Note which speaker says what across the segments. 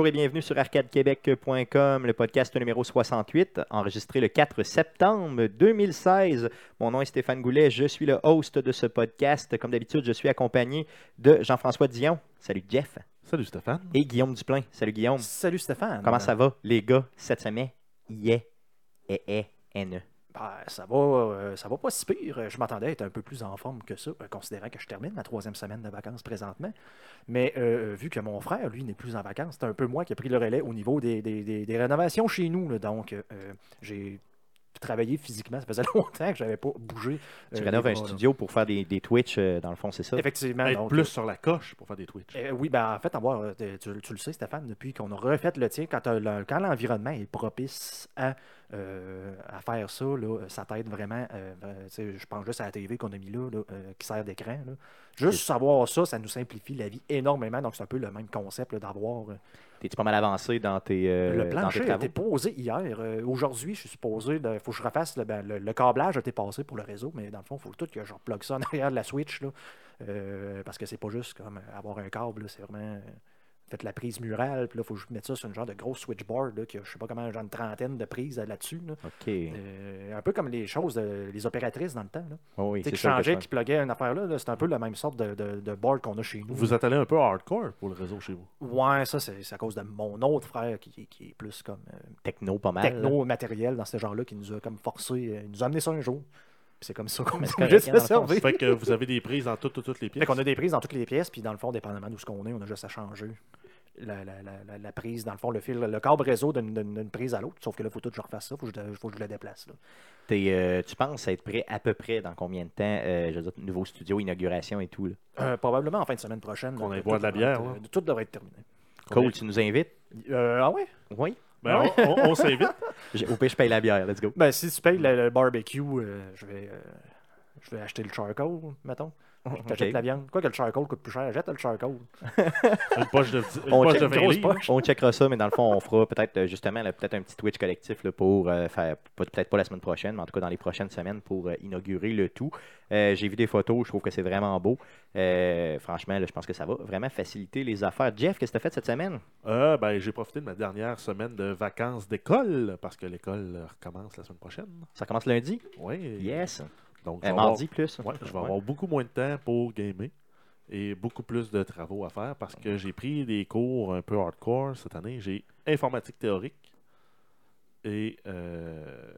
Speaker 1: Bonjour et bienvenue sur arcadequebec.com, le podcast numéro 68, enregistré le 4 septembre 2016. Mon nom est Stéphane Goulet, je suis le host de ce podcast. Comme d'habitude, je suis accompagné de Jean-François Dion. Salut Jeff.
Speaker 2: Salut Stéphane.
Speaker 1: Et Guillaume Duplain. Salut Guillaume.
Speaker 3: Salut Stéphane.
Speaker 1: Comment ça va, les gars, cette semaine? Yeah. Eh, eh, N.
Speaker 3: Ben, ça va, euh, ça va pas si pire. Je m'attendais à être un peu plus en forme que ça, euh, considérant que je termine ma troisième semaine de vacances présentement. Mais euh, vu que mon frère, lui, n'est plus en vacances, c'est un peu moi qui ai pris le relais au niveau des, des- des- des rénovations chez nous. là. Donc, euh, j'ai travaillé physiquement. Ça faisait longtemps que je n'avais pas bougé.
Speaker 1: Tu rénoves un
Speaker 3: là.
Speaker 1: studio pour faire des, des Twitch, euh, dans le fond, c'est ça?
Speaker 3: Effectivement.
Speaker 2: Être
Speaker 3: donc,
Speaker 2: plus sur la coche pour faire des Twitch.
Speaker 3: Euh, oui, ben, en fait, avoir, tu, tu le sais, Stéphane, depuis qu'on a refait le tien, quand, quand l'environnement est propice à, euh, à faire ça, là, ça t'aide vraiment. euh, je pense juste à la TV qu'on a mis là, là, euh, qui sert d'écran. Juste savoir ça, ça nous simplifie la vie énormément. Donc, c'est un peu le même concept d'avoir.
Speaker 1: T'es-tu pas mal avancé dans tes,
Speaker 3: le plancher a été posé hier. Aujourd'hui, je suis supposé. Il faut que je refasse le, ben, le, le câblage a été passé pour le réseau, mais dans le fond, il faut tout que je replogue ça en arrière de la Switch. Là, parce que c'est pas juste comme avoir un câble, c'est vraiment. Faites la prise murale, puis là, il faut que je mette ça sur une genre de gros switchboard, là, qui a, je sais pas comment, genre une trentaine de prises là-dessus. là. Euh, un peu comme les choses, de- les opératrices dans le temps. Là.
Speaker 1: Oh oui, c'est
Speaker 3: qui changeaient, qui pluguaient une affaire là, là, c'est un peu la même sorte de, de, de board qu'on a chez nous.
Speaker 2: Vous êtes allé un peu hardcore pour le réseau chez vous?
Speaker 3: Ouais, ça, c'est c'est à cause de mon autre frère qui, qui est plus comme euh,
Speaker 1: techno pas mal.
Speaker 3: techno matériel dans ce genre-là qui nous a comme forcé, euh, il nous a amené ça un jour. C'est comme ça qu'on est
Speaker 1: correct, fond,
Speaker 3: servir.
Speaker 2: fait que vous avez des prises dans toutes, toutes, toutes les
Speaker 3: Fait
Speaker 2: pièces.
Speaker 3: qu'on a des prises dans toutes les pièces, puis dans le fond, dépendamment d'où ce qu'on est, on a juste à changer la, la- la- la- la prise, dans le fond, le fil, le câble réseau d'une- prise à l'autre. Sauf que là, il faut tout que je refasse ça, il faut, que je- faut que je le déplace. là.
Speaker 1: Euh, tu penses être prêt à peu près dans combien de temps, euh, je veux dire, nouveau studio, inauguration et tout? Là?
Speaker 3: Euh, probablement en fin de semaine prochaine.
Speaker 2: Aille
Speaker 3: tout
Speaker 2: boire de la bière,
Speaker 3: être, euh, Tout devrait être terminé.
Speaker 1: Cool, tu nous invites?
Speaker 3: Euh, ah ouais?
Speaker 1: Oui.
Speaker 2: Ben, on, on- on s'invite.
Speaker 1: J'ai- Au pire, je paye la bière. Let's go.
Speaker 3: Ben, si tu payes le, le barbecue, euh, je vais. euh, je vais acheter le charcoal, mettons. T'achètes
Speaker 1: Ok.
Speaker 3: la viande. Quoi que le charcoal coûte plus cher, jette le charcoal.
Speaker 2: Une poche de, une
Speaker 1: On
Speaker 2: poche
Speaker 1: check
Speaker 2: de
Speaker 1: une
Speaker 2: 20
Speaker 3: grosse
Speaker 2: livres.
Speaker 3: poche.
Speaker 1: On checkera ça, mais dans le fond, on fera peut-être euh, justement là, peut-être un petit Twitch collectif là, pour euh, faire, peut-être pas la semaine prochaine, mais en tout cas dans les prochaines semaines pour euh, inaugurer le tout. Euh, J'ai vu des photos, je trouve que c'est vraiment beau. Euh, franchement, là, je pense que ça va vraiment faciliter les affaires. Jeff, qu'est-ce que tu as fait cette semaine?
Speaker 2: Euh, ben, j'ai profité de ma dernière semaine de vacances d'école parce que l'école recommence la semaine prochaine.
Speaker 1: Ça commence lundi?
Speaker 2: Oui.
Speaker 1: Yes.
Speaker 2: Donc, je
Speaker 1: Euh,
Speaker 2: vais
Speaker 1: mardi plus?
Speaker 2: avoir- ouais, je vais
Speaker 1: Ouais.
Speaker 2: avoir beaucoup moins de temps pour gamer et beaucoup plus de travaux à faire parce que j'ai pris des cours un peu hardcore cette année. J'ai informatique théorique et euh,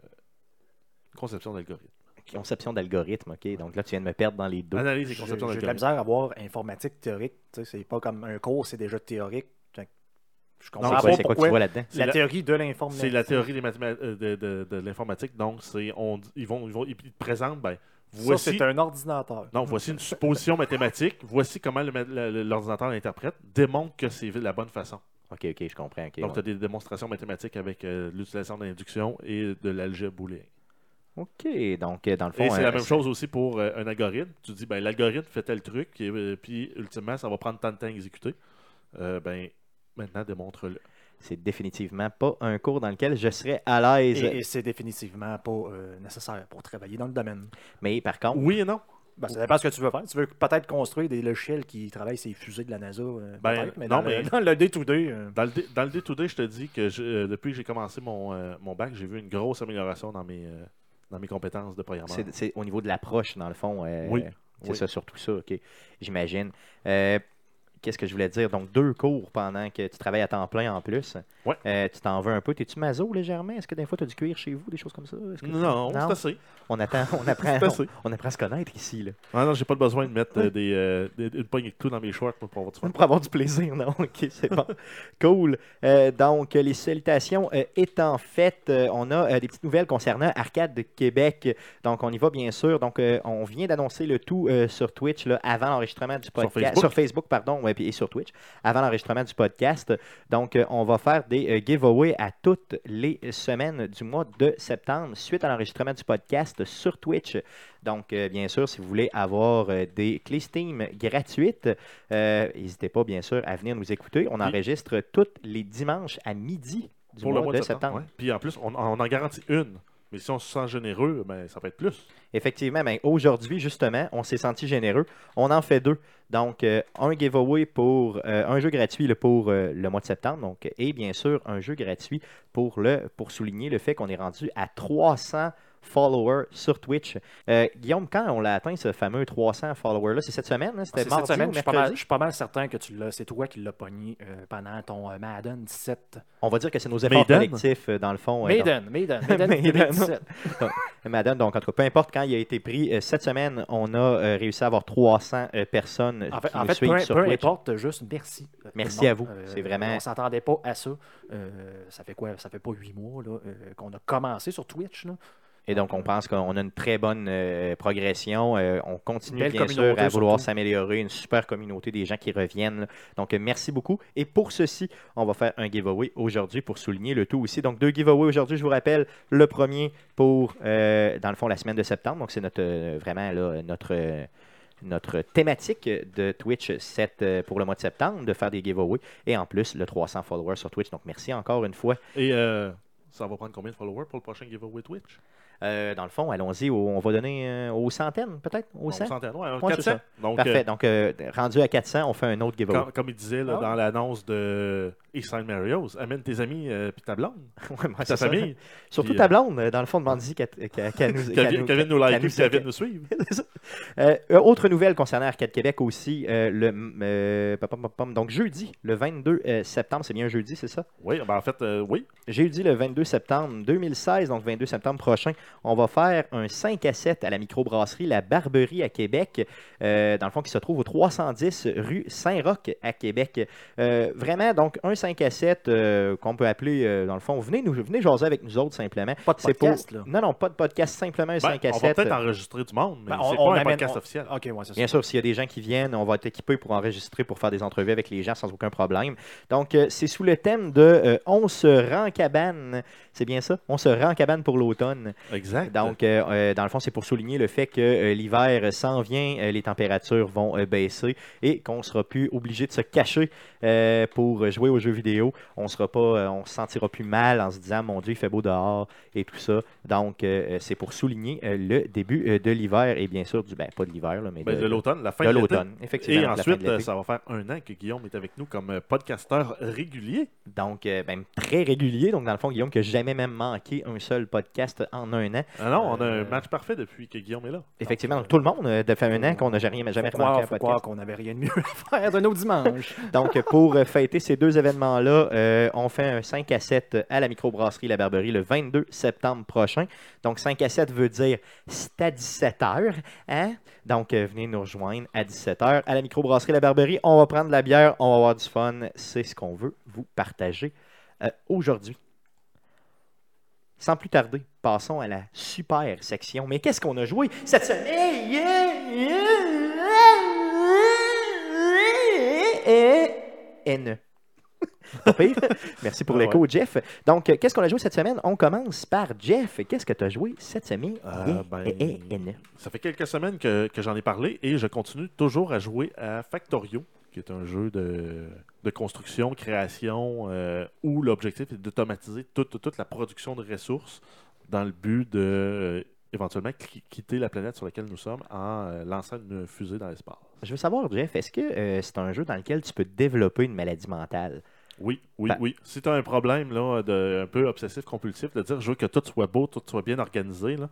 Speaker 2: conception d'algorithme.
Speaker 1: Conception d'algorithme, OK. Donc là, tu viens de me perdre dans les deux.
Speaker 2: Analyse et conception
Speaker 3: j'ai de la
Speaker 2: d'algorithme.
Speaker 3: misère à voir informatique théorique. C'est pas comme un cours, c'est déjà théorique. Je
Speaker 1: C'est
Speaker 3: comprends
Speaker 2: Non,
Speaker 3: pas
Speaker 1: c'est quoi que tu vois là-dedans?
Speaker 2: C'est
Speaker 3: la,
Speaker 2: la-
Speaker 3: théorie de l'informatique.
Speaker 2: C'est la théorie des euh, de, de- de l'informatique. Donc, c'est on, ils vont, ils vont, ils te présentent, ben,
Speaker 3: Ça,
Speaker 2: voici,
Speaker 3: c'est un ordinateur.
Speaker 2: non, voici une supposition mathématique. Voici comment le ma- le- le- l'ordinateur l'interprète. Démontre que c'est la bonne façon.
Speaker 1: OK, OK, je comprends. ok,
Speaker 2: Donc, tu as des démonstrations mathématiques avec euh, l'utilisation d'induction et de l'algèbre booléenne.
Speaker 1: OK, donc euh, dans le fond...
Speaker 2: Et c'est
Speaker 1: euh,
Speaker 2: la même chose aussi pour euh, un algorithme. Tu dis, ben, l'algorithme fait tel truc, et, euh, puis ultimement, ça va prendre tant de temps à exécuter. Euh, ben, maintenant, démontre-le.
Speaker 1: C'est définitivement pas un cours dans lequel je serais à l'aise.
Speaker 3: Et, et c'est définitivement pas euh, nécessaire pour travailler dans le domaine.
Speaker 1: Mais par contre,
Speaker 2: Oui et non.
Speaker 3: Ben, ça dépend ce que tu veux faire. Tu veux peut-être construire des logiciels qui travaillent ces fusées de la NASA. euh,
Speaker 2: Ben,
Speaker 3: mais
Speaker 2: non,
Speaker 3: dans,
Speaker 2: mais-
Speaker 3: Le, dans le day-to-day, euh,
Speaker 2: Dans le, day-to-day, je te dis que je- euh, depuis que j'ai commencé mon, euh, mon bac, j'ai vu une grosse amélioration dans mes, euh, dans mes compétences de programmeur.
Speaker 1: c'est c'est au niveau de l'approche, dans le fond. euh,
Speaker 2: Oui,
Speaker 1: C'est
Speaker 2: oui.
Speaker 1: ça, surtout ça, OK. J'imagine. Euh, Qu'est-ce que je voulais dire? Donc, deux cours pendant que tu travailles à temps plein en plus.
Speaker 2: Ouais.
Speaker 1: Euh, tu t'en veux un peu. T'es-tu maso légèrement? Est-ce que des fois, tu as du cuir chez vous, des choses comme ça? Tu-
Speaker 2: Non, c'est assez.
Speaker 1: On, attend, on, apprend, on, on apprend à se connaître ici. Là.
Speaker 2: Ah non, j'ai pas besoin de mettre euh, des, euh, des- une poignée de clous dans mes shorts pour avoir du.
Speaker 1: Pour avoir du plaisir, non? OK, c'est bon. cool. Donc, les salutations étant faites, on a des petites nouvelles concernant Arcade de Québec. Donc, on y va bien sûr. Donc, on vient d'annoncer le tout sur Twitch là, avant l'enregistrement du podcast.
Speaker 2: Facebook.
Speaker 1: Sur Facebook, pardon, ouais, puis- et sur Twitch, avant l'enregistrement du podcast. Donc, euh, on va faire des euh, giveaways à toutes les semaines du mois de septembre suite à l'enregistrement du podcast sur Twitch. Donc, euh, bien sûr, si vous voulez avoir euh, des clés Steam gratuites, euh, n'hésitez pas, bien sûr, à venir nous écouter. On enregistre tous les dimanches à midi du
Speaker 2: Pour
Speaker 1: mois,
Speaker 2: le mois
Speaker 1: de
Speaker 2: de septembre.
Speaker 1: septembre.
Speaker 2: ouais. Puis en plus, on, on en garantit une Mais si on se sent généreux, ben, ça peut être plus.
Speaker 1: Effectivement, ben, aujourd'hui, justement, on s'est senti généreux. On en fait deux. Donc, euh, un giveaway pour euh, un jeu gratuit pour euh, le mois de septembre. Donc, et bien sûr, un jeu gratuit pour, le, pour souligner le fait qu'on est rendu à 300 followers sur Twitch. Euh, Guillaume, quand on l'a atteint, ce fameux 300 followers-là, c'est cette semaine? hein? C'était
Speaker 3: C'est
Speaker 1: mardi
Speaker 3: cette semaine,
Speaker 1: ou
Speaker 3: je suis, pas mal,
Speaker 1: mercredi?
Speaker 3: je suis pas mal certain que tu l'as- c'est toi qui l'as pogné euh, pendant ton euh, Madden 17.
Speaker 1: On va dire que c'est nos efforts
Speaker 2: Maiden?
Speaker 1: collectifs, euh, dans le fond. euh,
Speaker 3: Maiden, Maiden, Maiden,
Speaker 1: Maiden.
Speaker 3: 2017.
Speaker 1: Madame, donc en tout cas, peu importe quand il a été pris, euh, cette semaine, on a euh, réussi à avoir 300 euh, personnes
Speaker 3: En fait,
Speaker 1: qui
Speaker 3: en
Speaker 1: nous
Speaker 3: fait,
Speaker 1: suivent
Speaker 3: peu,
Speaker 1: sur
Speaker 3: peu
Speaker 1: Twitch.
Speaker 3: importe, juste merci.
Speaker 1: Merci à vous.
Speaker 3: Euh,
Speaker 1: C'est vraiment-
Speaker 3: On s'attendait pas à ça. Euh, ça fait quoi? Ça fait pas huit mois là, euh, qu'on a commencé sur Twitch. Là.
Speaker 1: Et donc, on pense qu'on a une très bonne euh, progression. Euh, on continue, bien sûr, à vouloir s'améliorer. Une super communauté, des gens qui reviennent. là. Donc, euh, merci beaucoup. Et pour ceci, on va faire un giveaway aujourd'hui pour souligner le tout aussi. Donc, deux giveaways aujourd'hui, je vous rappelle. Le premier pour, euh, dans le fond, la semaine de septembre. Donc, c'est notre, euh, vraiment là, notre, euh, notre thématique de Twitch 7 euh, pour le mois de septembre, de faire des giveaways. Et en plus, le 300 followers sur Twitch. Donc, merci encore une fois.
Speaker 2: Et euh, ça va prendre combien de followers pour le prochain giveaway Twitch?
Speaker 1: Euh, dans le fond, allons-y. au- On va donner euh, aux centaines, peut-être, aux 100.
Speaker 2: s'entend, ouais,
Speaker 1: Ouais,
Speaker 2: 400.
Speaker 1: c'est ça.
Speaker 2: Donc,
Speaker 1: Parfait. Donc, euh, rendu à 400, on fait un autre giveaway.
Speaker 2: comme, comme il disait là,
Speaker 3: Ah.
Speaker 2: dans l'annonce de Eastside Mario's, amène tes amis et ta blonde,
Speaker 1: Ouais, moi,
Speaker 2: ta famille.
Speaker 1: Surtout
Speaker 2: Puis,
Speaker 1: ta
Speaker 2: euh,
Speaker 1: blonde, euh, dans le fond, demande-y qu'elle qu'elle- nous,
Speaker 2: Qu'elle vienne
Speaker 1: nous-
Speaker 2: liker puis qu'elle vienne nous suivre.
Speaker 1: Euh, euh, autre nouvelle concernant Arcade Québec aussi, euh, le, euh, donc jeudi, le 22 euh, septembre, c'est bien jeudi, c'est ça?
Speaker 2: Oui, ben, en fait, euh, oui.
Speaker 1: Jeudi, le 22 septembre 2016, donc 22 septembre prochain, on va faire un 5 à 7 à la microbrasserie La Barberie à Québec, euh, dans le fond qui se trouve au 310 rue Saint-Roch à Québec. Euh, vraiment, donc un 5 à 7 euh, qu'on peut appeler, euh, dans le fond, venez, nous, venez jaser avec nous autres simplement.
Speaker 3: Pas de
Speaker 1: pour-
Speaker 3: podcast. Là.
Speaker 1: Non, non, pas de podcast, simplement un
Speaker 2: Ben,
Speaker 1: 5 à
Speaker 2: on va
Speaker 1: 7.
Speaker 2: peut-être enregistrer du monde, mais
Speaker 3: Ben,
Speaker 2: c'est
Speaker 3: on
Speaker 2: pas un
Speaker 3: amène-
Speaker 2: podcast
Speaker 3: on-
Speaker 2: officiel.
Speaker 3: Ouais,
Speaker 1: Bien sûr, s'il y a des gens qui viennent, on va être équipé pour enregistrer, pour faire des entrevues avec les gens sans aucun problème. Donc, euh, c'est sous le thème de euh, On se rend cabane. C'est bien ça? On se rend cabane pour l'automne.
Speaker 2: Exact.
Speaker 1: Donc, euh, euh, dans le fond, c'est pour souligner le fait que euh, l'hiver s'en vient, euh, les températures vont baisser et qu'on ne sera plus obligé de se cacher pour jouer aux jeux vidéo. On sera pas, on se sentira plus mal en se disant, mon Dieu, il fait beau dehors et tout ça. Donc, c'est pour souligner le début de l'hiver et bien sûr, du, ben, pas de l'hiver, mais
Speaker 2: Ben,
Speaker 1: de,
Speaker 2: de l'automne, la fin
Speaker 1: de l'automne. Effectivement.
Speaker 2: Et ensuite, ça va faire un an que Guillaume est avec nous comme podcasteur régulier.
Speaker 1: Donc, ben, très régulier. Donc, dans le fond, Guillaume, qui n'a jamais même manqué un seul podcast en un an.
Speaker 2: Ah non, on a
Speaker 3: Euh,
Speaker 2: un match parfait depuis que Guillaume est là.
Speaker 1: Effectivement,
Speaker 3: Donc,
Speaker 1: tout le monde, euh, de fait un an qu'on n'a jamais, jamais
Speaker 3: faut
Speaker 1: remarqué
Speaker 3: croire,
Speaker 1: un podcast.
Speaker 3: croire qu'on n'avait rien de mieux à faire de nos dimanches.
Speaker 1: Donc, pour euh, fêter ces deux événements-là, euh, on fait un 5 à 7 à la microbrasserie La Barberie le 22 septembre prochain. Donc, 5 à 7 veut dire c'est à 17h. Hein? Donc, euh, venez nous rejoindre à 17h à la microbrasserie La Barberie. On va prendre de la bière, on va avoir du fun. C'est ce qu'on veut vous partager euh, aujourd'hui. Sans plus tarder, passons à la super section. Mais qu'est-ce qu'on a joué cette semaine? N. Merci pour
Speaker 2: Ah
Speaker 1: l'écho, Jeff. Donc, qu'est-ce qu'on a joué cette semaine? On commence par Jeff. Qu'est-ce que tu as joué cette semaine?
Speaker 2: Euh, ben,
Speaker 1: N.
Speaker 2: Ça fait quelques semaines que, que j'en ai parlé et je continue toujours à jouer à Factorio, qui est un jeu de, de construction, création, euh, où l'objectif est d'automatiser toute, toute- toute la production de ressources dans le but de euh, éventuellement qui- quitter la planète sur laquelle nous sommes en euh, lançant une fusée dans l'espace.
Speaker 1: Je veux savoir, Jeff, est-ce que c'est un jeu dans lequel tu peux développer une maladie mentale?
Speaker 2: Oui, oui,
Speaker 1: Ben-
Speaker 2: oui. Si tu as un problème là, de, un peu obsessif-compulsif, de dire je veux que tout soit beau, tout soit bien organisé, là,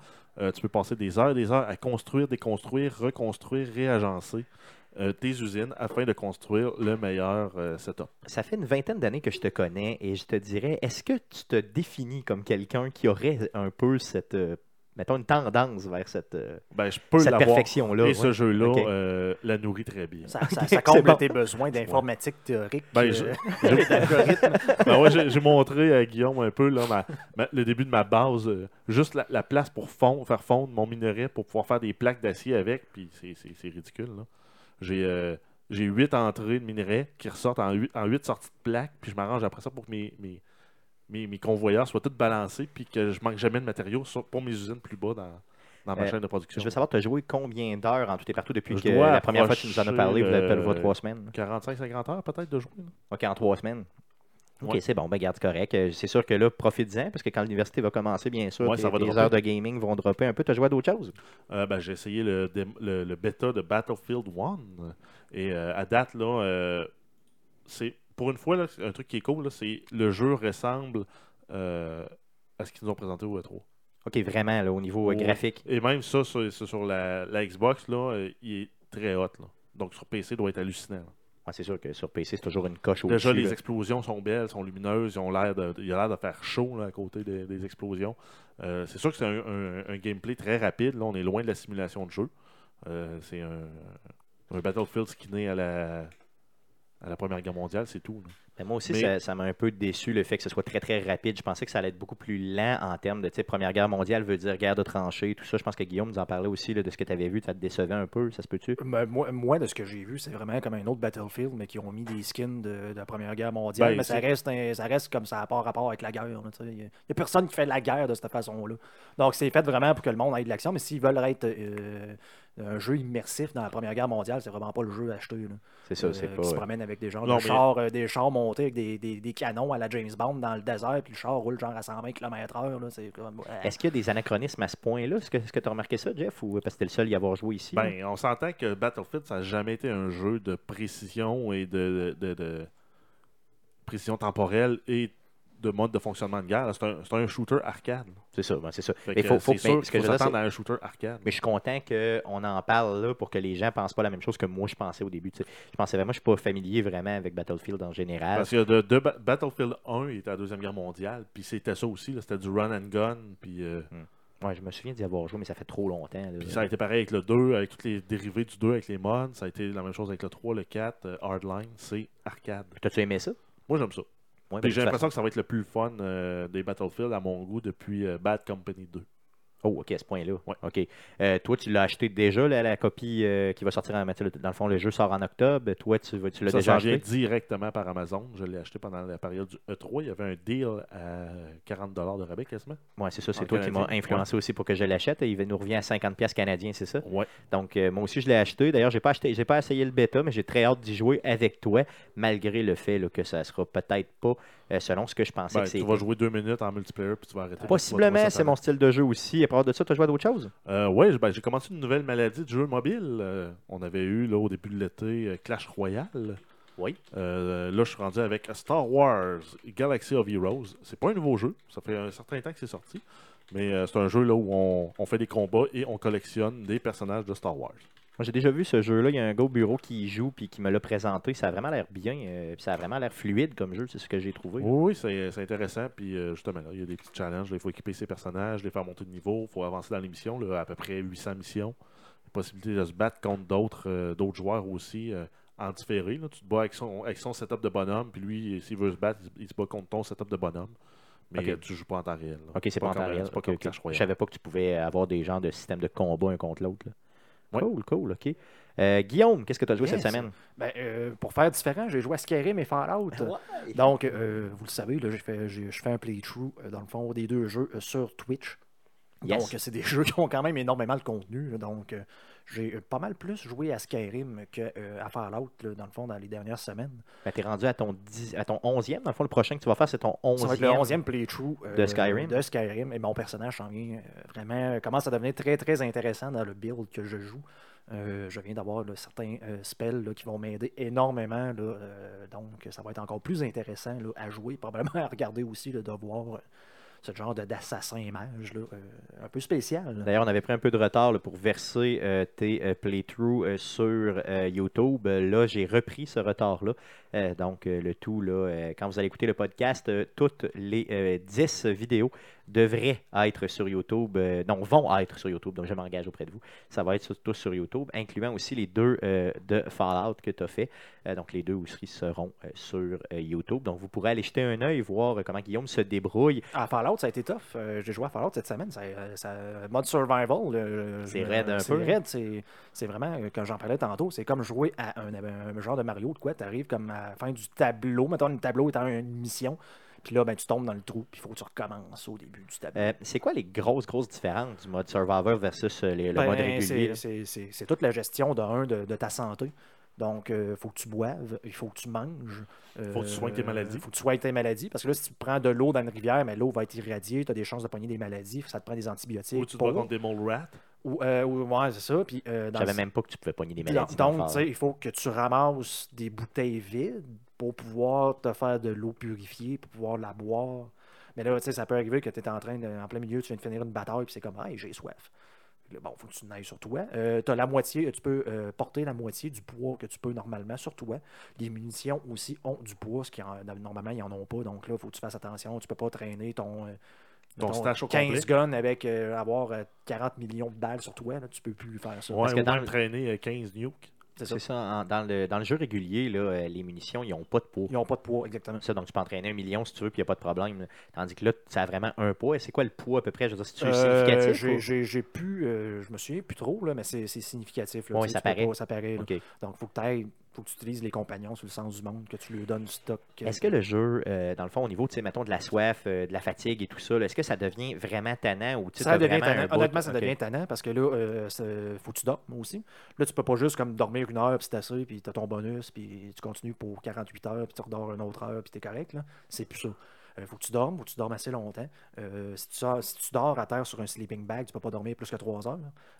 Speaker 2: tu peux passer des heures et des heures à construire, déconstruire, reconstruire, réagencer euh, tes usines afin de construire le meilleur euh, setup.
Speaker 1: Ça fait une vingtaine d'années que je te connais et je te dirais, est-ce que tu te définis comme quelqu'un qui aurait un peu cette, euh, mettons, une tendance vers cette, euh,
Speaker 2: Ben, je peux
Speaker 1: cette perfection-là?
Speaker 2: Et ce jeu-là euh, la nourrit très bien.
Speaker 3: Ça, ça,
Speaker 1: Ok,
Speaker 3: ça comble
Speaker 1: bon.
Speaker 3: tes besoins d'informatique théorique
Speaker 2: Ben,
Speaker 3: euh,
Speaker 2: je-
Speaker 3: et d'algorithme.
Speaker 2: Ben ouais, j'ai j'ai montré à Guillaume un peu là, ma- ma- le début de ma base, euh, juste la, la place pour fondre, faire fondre mon minerai pour pouvoir faire des plaques d'acier avec, puis c'est- c'est c'est ridicule. là. J'ai euh, j'ai huit entrées de minerai qui ressortent en huit, en huit sorties de plaques, puis je m'arrange après ça pour que mes, mes, mes, mes convoyeurs soient tous balancés, puis que je manque jamais de matériaux sur- pour mes usines plus bas dans, dans ma
Speaker 1: Euh,
Speaker 2: chaîne de production.
Speaker 1: Je veux savoir, tu as joué combien d'heures en tout et partout depuis
Speaker 2: Je
Speaker 1: que la première fois que tu nous en as parlé, vous avez le- trois semaines?
Speaker 2: 45-50 heures peut-être de jouer. là.
Speaker 1: OK, en trois semaines. Ok,
Speaker 2: Ouais.
Speaker 1: c'est bon, ben garde correct. Euh, C'est sûr que là, profite-en, parce que quand l'université va commencer, bien sûr,
Speaker 2: Ouais,
Speaker 1: tes-
Speaker 2: ça va
Speaker 1: tes
Speaker 2: dropper.
Speaker 1: heures de gaming vont dropper un peu. Tu as joué à d'autres choses?
Speaker 2: Euh, ben, j'ai essayé le, le, le bêta de Battlefield 1. Et euh, à date, là, euh, c'est pour une fois, là, un truc qui est cool, c'est le jeu ressemble à ce qu'ils nous ont présenté au E3.
Speaker 1: Ok, vraiment, là, au niveau graphique.
Speaker 2: Et même ça, sur, la, la Xbox, là, il est très hot. Là. Donc sur PC, il doit être hallucinant. là.
Speaker 1: Ouais, c'est sûr que sur PC, c'est toujours une coche au-dessus.
Speaker 2: Déjà, les
Speaker 1: là.
Speaker 2: explosions sont belles, sont lumineuses, ils ont l'air de, il a l'air de faire chaud là, à côté des, des explosions. Euh, c'est sûr que c'est un, un- un gameplay très rapide. Là, on est loin de la simulation de jeu. Euh, c'est un, un Battlefield skiné à la, à la Première Guerre mondiale, c'est tout. là.
Speaker 1: Mais moi aussi,
Speaker 2: Mais-
Speaker 1: ça- m'a un peu déçu le fait que ce soit très très rapide. Je pensais que ça allait être beaucoup plus lent en termes de Première Guerre mondiale, veut dire guerre de tranchées, tout ça. Je pense que Guillaume nous en parlait aussi là, de ce que tu avais vu. Ça te décevait un peu, ça se peut-tu?
Speaker 3: Mais moi, moi, de ce que j'ai vu, c'est vraiment comme un autre Battlefield, mais qui ont mis des skins de, de la Première Guerre mondiale.
Speaker 2: Ben,
Speaker 3: mais ça reste, un- ça reste comme ça n'a pas rapport avec la guerre. Il n'y a, personne qui fait la guerre de cette façon-là. Donc, c'est fait vraiment pour que le monde ait de l'action. Mais s'ils veulent être euh, un jeu immersif dans la Première Guerre mondiale, c'est vraiment pas le jeu à acheter. là.
Speaker 1: C'est ça,
Speaker 3: Euh,
Speaker 1: c'est
Speaker 3: qui
Speaker 1: pas.
Speaker 3: se
Speaker 1: euh,
Speaker 3: promènent avec des genres
Speaker 2: Non,
Speaker 3: de
Speaker 2: mais-
Speaker 3: chars, euh, des chars montés avec des, des- des canons à la James Bond dans le désert, puis le char roule genre à 120 km/h. comme. euh,
Speaker 1: Est-ce qu'il y a des anachronismes à ce point-là? Est-ce que tu as remarqué ça, Jeff? Ou parce que t'es le seul à y avoir joué ici?
Speaker 2: Ben, on s'entend que Battlefield, ça n'a jamais été un jeu de précision et de, de- de précision temporelle et de mode de fonctionnement de guerre. C'est un, un shooter arcade.
Speaker 1: c'est ça, ben, c'est ça.
Speaker 2: Fait
Speaker 1: Mais faut, faut, mais
Speaker 2: sûr
Speaker 1: ce que je
Speaker 2: à un shooter arcade.
Speaker 1: Mais je suis content qu'on en parle là pour que les gens ne pensent pas la même chose que moi je pensais au début. Je pensais vraiment, je suis pas familier vraiment avec Battlefield en général.
Speaker 2: Parce que de, de Ba- Battlefield 1, il était à la Deuxième Guerre mondiale, puis c'était ça aussi, c'était du run and gun, puis, euh,
Speaker 1: Ouais, je me souviens d'y avoir joué, mais ça fait trop longtemps. là.
Speaker 2: puis ça a été pareil avec le 2, avec tous les dérivés du 2, avec les mods, ça a été la même chose avec le 3, le 4, euh, Hardline, c'est arcade.
Speaker 1: T'as-tu aimé ça?
Speaker 2: Moi j'aime ça.
Speaker 1: Ouais, ben,
Speaker 2: j'ai l'impression que ça va être le plus fun euh, des Battlefield à mon goût depuis euh, Bad Company 2.
Speaker 1: Oh, ok, à ce point-là.
Speaker 2: Ouais.
Speaker 1: Ok. Euh, toi, tu l'as acheté déjà, là, la copie euh, qui va sortir en matière. Dans le fond, le jeu sort en octobre. Toi, tu, vas- tu l'as déjà acheté?
Speaker 2: directement par Amazon. Je l'ai acheté pendant la période du E3. Il y avait un deal à 40$ de rabais quasiment.
Speaker 1: Ouais, c'est ça. C'est toi qui m'as influencé aussi pour que je l'achète. Il nous revient à 50$ canadiens, c'est ça?
Speaker 2: Ouais.
Speaker 1: Donc, euh, moi aussi, je l'ai acheté. D'ailleurs, j'ai pas acheté, j'ai pas essayé le bêta, mais j'ai très hâte d'y jouer avec toi, malgré le fait là, que ça sera peut-être pas selon ce que je pensais
Speaker 2: Ben,
Speaker 1: que
Speaker 2: tu vas jouer deux minutes en multiplayer puis tu vas arrêter.
Speaker 1: Possiblement, c'est mon style de jeu aussi. Part de ça, tu as joué à d'autres choses?
Speaker 2: Euh, ouais, ben, j'ai commencé une nouvelle maladie de jeu mobile. Euh, on avait eu là, au début de l'été euh, Clash Royale.
Speaker 1: Oui.
Speaker 2: Euh, là, je suis rendu avec Star Wars Galaxy of Heroes. C'est pas un nouveau jeu. Ça fait un certain temps que c'est sorti. Mais euh, c'est un jeu là où on, on fait des combats et on collectionne des personnages de Star Wars.
Speaker 1: Moi, j'ai déjà vu ce jeu-là. Il y a un gars au bureau qui y joue puis qui me l'a présenté. Ça a vraiment l'air bien. euh, puis ça a vraiment l'air fluide comme jeu. C'est ce que j'ai trouvé.
Speaker 2: Oui, oui, c'est intéressant. Puis euh, justement, là, il y a des petits challenges. là. Il faut équiper ses personnages, les faire monter de niveau. Il faut avancer dans les missions. Là, à peu près 800 missions. Possibilité de se battre contre d'autres euh, d'autres joueurs aussi en différé. là. Tu te bats avec son, avec son setup de bonhomme. Puis lui, s'il veut se battre, il, se bat contre ton setup de bonhomme. Mais
Speaker 1: Ok.
Speaker 2: euh, tu joues pas en temps réel. là.
Speaker 1: Ok, c'est pas, en temps réel.
Speaker 2: C'est pas
Speaker 1: Ok,
Speaker 2: comme
Speaker 1: ok.
Speaker 2: Clash
Speaker 1: Je savais pas que tu pouvais avoir des genres de système de combat un contre l'autre. Cool, cool, ok. Euh, Guillaume, qu'est-ce que tu as joué
Speaker 3: Yes.
Speaker 1: cette semaine?
Speaker 3: Ben, euh, pour faire différent, j'ai joué à Skyrim et Fallout. Donc, euh, vous le savez, là, j'ai fait, j'ai- je fais un playthrough, euh, dans le fond, des deux jeux euh, sur Twitch.
Speaker 1: Yes.
Speaker 3: Donc, c'est des jeux qui ont quand même énormément de contenu. Donc, euh, j'ai euh, pas mal plus joué à Skyrim qu'à Fallout, là, dans le fond, dans les dernières semaines.
Speaker 1: Ben, tu es rendu à ton, 10 à ton 11e. Dans le fond, le prochain que tu vas faire, c'est ton 11e.
Speaker 3: Ça va être le 11e playthrough euh,
Speaker 1: de Skyrim.
Speaker 3: de Skyrim. Et mon personnage s'en vient euh, vraiment, euh, commence à devenir très, très intéressant dans le build que je joue. Euh, je viens d'avoir certains euh, spells là, qui vont m'aider énormément. là, euh, donc, ça va être encore plus intéressant là, à jouer, probablement à regarder aussi, là, de voir euh, ce genre d'assassin mage là, euh, un peu spécial.
Speaker 1: D'ailleurs, on avait pris un peu de retard là, pour verser euh, tes euh, playthroughs sur YouTube. Là, j'ai repris ce retard-là. Euh, donc, euh, le tout, là, euh, quand vous allez écouter le podcast, toutes les euh, 10 vidéos devraient être sur YouTube. non, vont être sur YouTube. Donc, je m'engage auprès de vous. Ça va être sur- tous sur YouTube, incluant aussi les deux de Fallout que tu as fait. Donc, les deux aussi seront sur YouTube. Donc, vous pourrez aller jeter un œil, voir comment Guillaume se débrouille.
Speaker 3: À Fallout, ça a été tough. J'ai joué à Fallout cette semaine. Ça, ça- mode survival.
Speaker 1: C'est raide un
Speaker 3: c'est
Speaker 1: peu.
Speaker 3: raide, C'est c'est vraiment, comme j'en parlais tantôt, c'est comme jouer à un, un genre de Mario de quoi. Tu arrives comme à la fin du tableau. Mettons, le tableau étant une mission. Puis là, ben, tu tombes dans le trou. Puis il faut que tu recommences au début du tableau.
Speaker 1: Euh, c'est quoi les grosses, grosses différences du mode Survivor versus euh, les- le
Speaker 3: Ben,
Speaker 1: mode régulier?
Speaker 3: c'est- toute la gestion de, un, de, de ta santé. Donc, il faut que tu boives, il faut que tu manges.
Speaker 2: Faut que tu soignes tes maladies.
Speaker 3: Il faut que tu soignes tes maladies. Parce que là, si tu prends de l'eau dans une rivière, mais l'eau va être irradiée, tu as des chances de pogner des maladies, ça te prend des antibiotiques.
Speaker 2: Ou tu
Speaker 3: pour-
Speaker 2: contre des mole rats.
Speaker 3: Ou, euh, ou- ouais, c'est ça. Puis, euh,
Speaker 1: Je
Speaker 3: dans
Speaker 1: savais
Speaker 3: le-
Speaker 1: même pas que tu pouvais pogner des maladies.
Speaker 3: donc,
Speaker 1: dans
Speaker 3: donc,
Speaker 1: fort.
Speaker 3: tu sais, il faut que tu ramasses des bouteilles vides pour pouvoir te faire de l'eau purifiée, pour pouvoir la boire. Mais là, tu sais, ça peut arriver que tu es en train, de, en plein milieu, tu viens de finir une bataille, puis c'est comme, hey, j'ai soif. Bon, faut que tu n'ailles sur toi. tu as la moitié, tu peux euh, porter la moitié du poids que tu peux normalement sur toi. Les munitions aussi ont du poids, ce qui en- normalement, ils n'en ont pas. Donc là, il faut que tu fasses attention. Tu peux pas traîner ton, euh,
Speaker 2: Ton
Speaker 3: mettons,
Speaker 2: stash au
Speaker 3: 15
Speaker 2: complet.
Speaker 3: guns avec euh, avoir euh, 40 millions de balles sur toi. Là, tu peux plus faire ça.
Speaker 2: Ouais,
Speaker 1: Parce que
Speaker 2: ou
Speaker 1: dans
Speaker 2: même traîner euh, 15 nukes.
Speaker 3: C'est ça.
Speaker 1: C'est ça. en- dans, le, dans le jeu régulier, là, euh, les munitions, ils n'ont pas de poids.
Speaker 3: Ils n'ont pas de poids, exactement.
Speaker 1: Ça, donc tu peux entraîner un million si tu veux, puis il n'y a pas de problème. Tandis que là, ça a vraiment un poids. Et c'est quoi le poids à peu près? Je veux dire, c'est
Speaker 3: Euh,
Speaker 1: significatif
Speaker 3: j'ai- pu, euh, je me souviens plus trop, là, mais c'est significatif. Là, sais,
Speaker 1: ça paraît.
Speaker 3: pas- ça paraît. Donc, faut que tu ailles, faut que tu utilises les compagnons sur le sens du monde, que tu lui donnes du stock.
Speaker 1: Est-ce que le jeu, euh, dans le fond, au niveau, tu sais, mettons, de la soif, euh, de la fatigue et tout ça, est-ce que ça devient vraiment tannant ou
Speaker 3: ça devient tannant. Honnêtement, ça devient tannant parce que là, euh, faut que tu dormes aussi. Là, tu peux pas juste comme dormir une heure, puis c'est assez, puis tu as ton bonus, puis tu continues pour 48 heures, puis tu redors une autre heure, puis tu es correct. C'est plus ça. Il faut que tu dormes, faut que tu dormes assez longtemps. Euh, si, tu sors- si tu dors à terre sur un sleeping bag, tu peux pas dormir plus que 3 heures.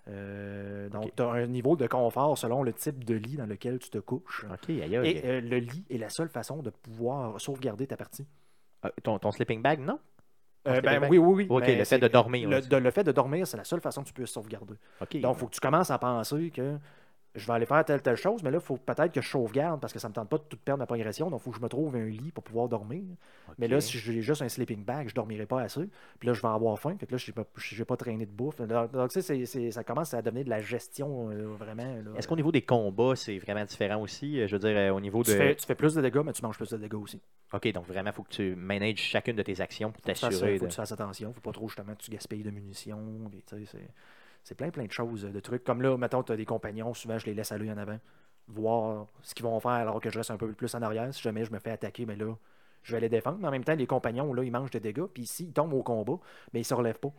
Speaker 3: Euh, donc, tu as un niveau de confort selon le type de lit dans lequel tu te couches.
Speaker 1: Ok, aïe, aïe.
Speaker 3: Et euh, le lit est la seule façon de pouvoir sauvegarder ta partie.
Speaker 1: Ah, ton, ton sleeping bag, non?
Speaker 3: Euh, ben, oui, oui, oui.
Speaker 1: Ok,
Speaker 3: mais
Speaker 1: le fait de dormir.
Speaker 3: Le, de- le fait de dormir, c'est la seule façon que tu peux sauvegarder.
Speaker 1: Ok.
Speaker 3: Donc, il faut que tu commences à penser que je vais aller faire telle, telle chose, mais là, il faut peut-être que je sauvegarde parce que ça ne me tente pas de tout perdre ma progression. Donc, il faut que je me trouve un lit pour pouvoir dormir. Mais là, si j'ai juste un sleeping bag, je ne dormirai pas assez. Puis là, je vais avoir faim. Fait que là, je ne vais pas traîner de bouffe. Donc, donc, tu sais, ça commence à devenir de la gestion euh, vraiment.
Speaker 1: Est-ce qu'au niveau des combats, c'est vraiment différent aussi? Euh, Je veux dire, euh, au niveau
Speaker 3: tu,
Speaker 1: de.
Speaker 3: fais, tu fais plus de dégâts, mais tu manges plus de dégâts aussi.
Speaker 1: Ok, donc vraiment, il faut que tu manages chacune de tes actions pour
Speaker 3: Il faut, que tu fasses-
Speaker 1: t'assurer.
Speaker 3: faut
Speaker 1: de-
Speaker 3: que tu fasses attention. faut pas trop justement que tu gaspilles de munitions. puis, tu sais, C'est plein, plein de choses, de trucs. Comme là, mettons, tu as des compagnons, souvent je les laisse aller en avant, voir ce qu'ils vont faire alors que je reste un peu plus en arrière. Si jamais je me fais attaquer, mais là, je vais les défendre. Mais en même temps, les compagnons, là, ils mangent des dégâts. Puis s'ils tombent au combat, mais ils se relèvent pas.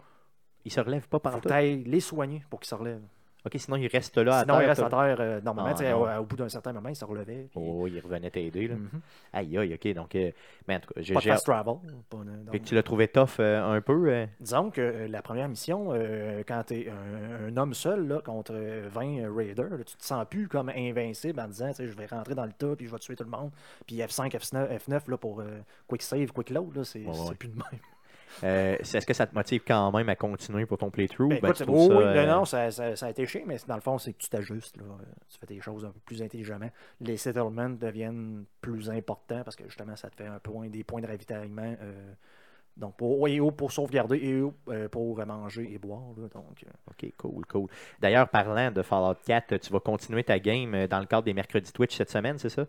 Speaker 1: Il se relève pas
Speaker 3: Faut
Speaker 1: par
Speaker 3: ailles les soigner pour qu'ils se relèvent.
Speaker 1: Ok, sinon il reste là à
Speaker 3: Sinon,
Speaker 1: terre.
Speaker 3: restent
Speaker 1: t'as-
Speaker 3: à terre euh, normalement.
Speaker 1: Ah,
Speaker 3: au, au bout d'un certain moment, ils se relevaient. puis-
Speaker 1: Oh, il revenait t'aider. là.
Speaker 3: Mhm.
Speaker 1: Aïe, aïe, ok. Donc, euh, mais en tout cas, j'ai.
Speaker 3: Pas de fast travel. pas
Speaker 1: tu l'as trouvé tough euh, un peu euh,
Speaker 3: Disons que la première mission, euh, quand tu es un, un homme seul là, contre euh, 20 raiders, là, tu te sens plus comme invincible en disant tu sais, je vais rentrer dans le tas puis je vais tuer tout le monde. Puis F5, F9, F9 là, pour quick save, quick load, c'est
Speaker 1: Ouais, ouais.
Speaker 3: plus de même.
Speaker 1: Euh, Est-ce que ça te motive quand même à continuer pour ton playthrough?
Speaker 3: Ben,
Speaker 1: Ben, tu ça,
Speaker 3: oui,
Speaker 1: euh,
Speaker 3: non, non, ça, ça- ça a été chiant, mais dans le fond, c'est que tu t'ajustes. Euh, Tu fais tes choses un peu plus intelligemment. Les settlements deviennent plus importants parce que justement, ça te fait un point, des points de ravitaillement. euh, donc, pour, et pour sauvegarder et ou, euh, pour manger et boire. là. donc, euh,
Speaker 1: Ok, cool, cool. D'ailleurs, parlant de Fallout 4, tu vas continuer ta game euh, dans le cadre des mercredis Twitch cette semaine, c'est ça?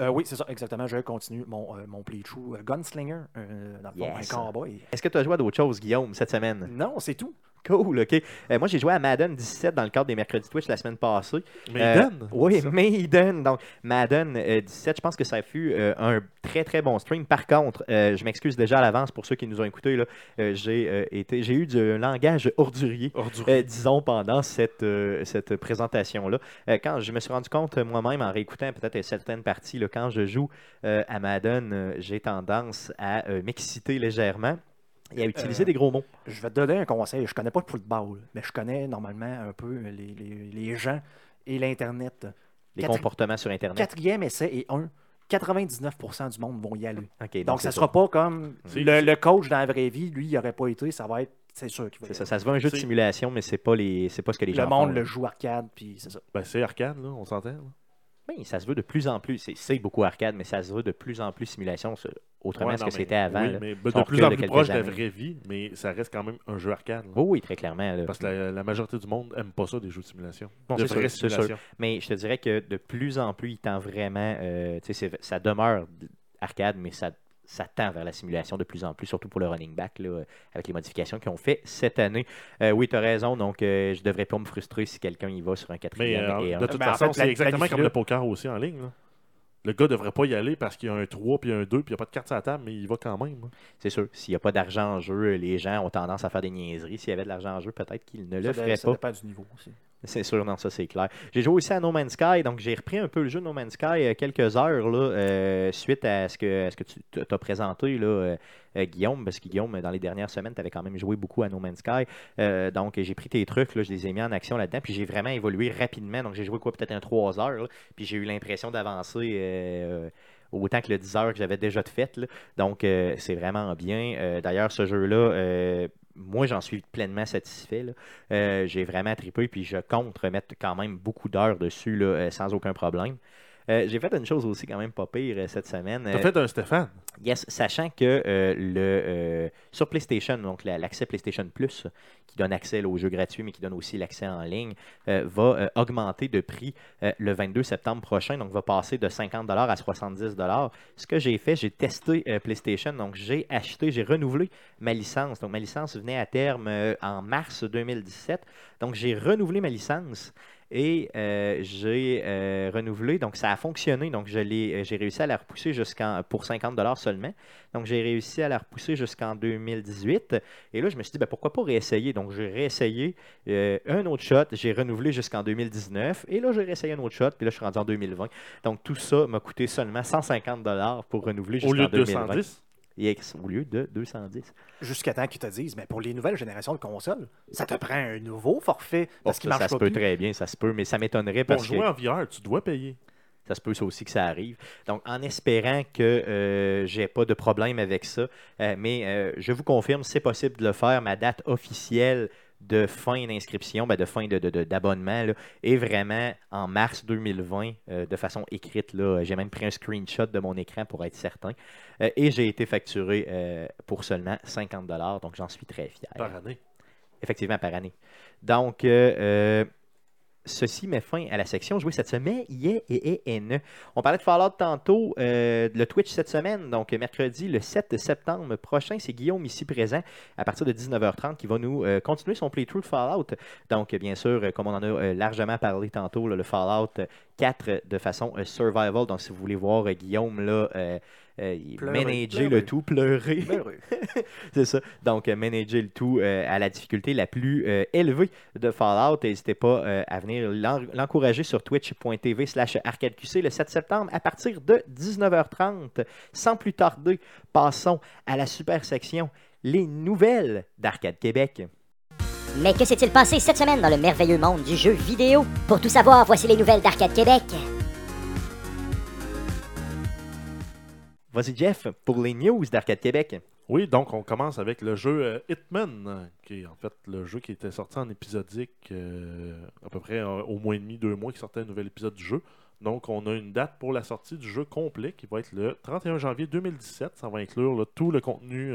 Speaker 3: Euh, oui, c'est ça, exactement. Je continue mon, euh, mon playthrough euh, Gunslinger, euh, dans le fond,
Speaker 1: Yes.
Speaker 3: un cowboy.
Speaker 1: Est-ce que tu as joué à d'autres choses, Guillaume, cette semaine?
Speaker 3: Non, c'est tout.
Speaker 1: Cool, ok. Euh, moi, j'ai joué à Madden 17 dans le cadre des mercredis Twitch la semaine passée.
Speaker 2: Maiden?
Speaker 1: Euh, oui, Maiden. Donc, Madden euh, 17, je pense que ça fut euh, un très très bon stream. Par contre, euh, je m'excuse déjà à l'avance pour ceux qui nous ont écoutés. là. Euh, j'ai euh, été, j'ai eu du langage ordurier.
Speaker 2: Ordurier.
Speaker 1: euh, disons, pendant cette, euh, cette présentation-là. Euh, quand je me suis rendu compte euh, moi-même en réécoutant peut-être certaines parties, là, quand je joue euh, à Madden, euh, j'ai tendance à euh, m'exciter légèrement et à utiliser
Speaker 3: Euh,
Speaker 1: des gros mots.
Speaker 3: Je vais te donner un conseil. Je connais pas le football, mais je connais normalement un peu les, les- les gens et l'Internet.
Speaker 1: Les
Speaker 3: Quatre-
Speaker 1: comportements sur Internet.
Speaker 3: Quatrième essai et un. 99% du monde vont y aller. Donc, ça sera pas comme le, le coach dans la vraie vie, lui, il n'aurait pas été, ça va être, c'est sûr qu'il va y
Speaker 1: ça,
Speaker 3: aller.
Speaker 1: ça se veut un jeu de simulation, mais c'est pas les, c'est pas ce que les
Speaker 3: Le
Speaker 1: gens
Speaker 3: monde
Speaker 1: font,
Speaker 3: le joue arcade, puis c'est ça.
Speaker 2: Ben, c'est arcade, là, on s'entend.
Speaker 1: Oui, ça se veut de plus en plus. C'est, beaucoup arcade, mais ça se veut de plus en plus simulation, autrement
Speaker 2: Ouais,
Speaker 1: ce que c'était avant.
Speaker 2: Oui,
Speaker 1: là.
Speaker 2: mais
Speaker 1: Si
Speaker 2: de plus en plus proche de la vraie vie, mais ça reste quand même un jeu arcade. là.
Speaker 1: Oui, oui, très clairement. là.
Speaker 2: Parce que la, la majorité du monde aime pas ça, des jeux de simulation. De vraies
Speaker 1: sûr,
Speaker 2: simulations.
Speaker 1: Mais je te dirais que de plus en plus, il tend vraiment. euh, tu sais, c'est- ça demeure arcade, mais ça, ça tend vers la simulation de plus en plus, surtout pour le running back, là, avec les modifications qu'ils ont fait cette année. Euh, oui, tu as raison, donc euh, je devrais pas me frustrer si quelqu'un y va sur un
Speaker 2: Mais
Speaker 1: quatrième.
Speaker 2: euh,
Speaker 1: et un.
Speaker 2: de toute
Speaker 3: Ben, en
Speaker 2: façon,
Speaker 3: fait,
Speaker 2: c'est exactement comme le poker aussi en ligne. là. Le gars devrait pas y aller parce qu'il y a un 3 puis un 2 puis il n'y a pas de carte sur la table, mais il y va quand même. hein.
Speaker 1: C'est sûr, s'il n'y a pas d'argent en jeu, les gens ont tendance à faire des niaiseries. S'il y avait de l'argent en jeu, peut-être qu'ils ne le
Speaker 3: ça,
Speaker 1: feraient
Speaker 3: ça
Speaker 1: pas.
Speaker 3: dépend du niveau aussi.
Speaker 1: C'est sûr, non, ça c'est clair. J'ai joué aussi à No Man's Sky, donc j'ai repris un peu le jeu de No Man's Sky euh, quelques heures là, euh, suite à ce que, ce que tu t'as présenté, là, euh, Guillaume, parce que Guillaume, dans les dernières semaines, tu avais quand même joué beaucoup à No Man's Sky. Donc j'ai pris tes trucs, là, je les ai mis en action là-dedans, puis j'ai vraiment évolué rapidement. Donc j'ai joué quoi, peut-être un 3 heures, puis j'ai eu l'impression d'avancer. autant que le 10 heures que j'avais déjà de fait. là. Donc, c'est vraiment bien. D'ailleurs, ce jeu-là, moi, j'en suis pleinement satisfait. là. Euh, J'ai vraiment trippé, puis je compte remettre quand même beaucoup d'heures dessus là, euh, sans aucun problème. Euh, J'ai fait une chose aussi quand même pas pire cette semaine.
Speaker 2: T'as fait un Stéphane?
Speaker 1: Yes, sachant que euh, le, euh, sur PlayStation, donc la- l'accès PlayStation Plus, qui donne accès aux jeux gratuits, mais qui donne aussi l'accès en ligne, euh, va augmenter de prix le 22 septembre prochain, donc va passer de 50$ à 70$. Ce que j'ai fait, j'ai testé PlayStation, donc j'ai acheté, j'ai renouvelé ma licence. Donc ma licence venait à terme en mars 2017, donc j'ai renouvelé ma licence. Et j'ai renouvelé, donc ça a fonctionné. Donc j'ai réussi à la repousser jusqu'en pour 50$ seulement. Donc j'ai réussi à la repousser jusqu'en 2018. Et là, je me suis dit, ben, pourquoi pas réessayer? Donc j'ai réessayé euh, un autre shot. J'ai renouvelé jusqu'en 2019. Et là, j'ai réessayé un autre shot. Puis là, je suis rendu en 2020. Donc tout ça m'a coûté seulement 150$ pour renouveler
Speaker 2: Au
Speaker 1: jusqu'en
Speaker 2: lieu de
Speaker 1: 2020.
Speaker 2: 210.
Speaker 1: Et ex- au lieu de 210.
Speaker 3: Jusqu'à temps qu'ils te disent, mais pour les nouvelles générations de consoles, ça te prend un nouveau forfait parce
Speaker 1: Bon,
Speaker 3: qu'il
Speaker 1: ça, se peut
Speaker 3: plus.
Speaker 1: très bien, ça se peut, mais ça m'étonnerait
Speaker 2: Pour
Speaker 1: parce que
Speaker 2: jouer en VR, tu dois payer.
Speaker 1: Ça se peut ça aussi que ça arrive. Donc, en espérant que euh, j'ai pas de problème avec ça, euh, mais euh, je vous confirme, c'est possible de le faire. Ma date officielle de fin d'inscription, ben, de fin de- de- de- d'abonnement, est vraiment en mars 2020, euh, de façon écrite. J'ai même pris un screenshot de mon écran pour être certain. Euh, et j'ai été facturé euh, pour seulement 50 donc j'en suis très fier.
Speaker 2: Par année.
Speaker 1: Effectivement, par année. Donc, ceci met fin à la section jouée cette semaine. Yeah, et, et, ne. On parlait de Fallout tantôt, euh, le Twitch cette semaine. Donc, mercredi, le 7 septembre prochain, c'est Guillaume ici présent à partir de 19h30 qui va nous euh, continuer son playthrough de Fallout. Donc, bien sûr, euh, comme on en a largement parlé tantôt, le Fallout 4 de façon survival. Donc, si vous voulez voir Guillaume là, manager le tout, pleurer. C'est ça. Donc, euh, manager le tout euh, à la difficulté la plus euh, élevée de Fallout. N'hésitez pas euh, à venir l'en- l'encourager sur twitch.tv slash arcadeqc le 7 septembre à partir de 19h30. Sans plus tarder, passons à la super section Les nouvelles d'Arcade Québec.
Speaker 4: Mais que s'est-il passé cette semaine dans le merveilleux monde du jeu vidéo? Pour tout savoir, voici les nouvelles d'Arcade Québec.
Speaker 1: Vas-y, Jeff, pour les news d'Arcade Québec.
Speaker 2: Oui, donc on commence avec le jeu euh, Hitman, qui est en fait le jeu qui était sorti en épisodique euh, à peu près euh, au mois et demi, deux mois qui sortait un nouvel épisode du jeu. Donc on a une date pour la sortie du jeu complet qui va être le 31 janvier 2017. Ça va inclure tout le contenu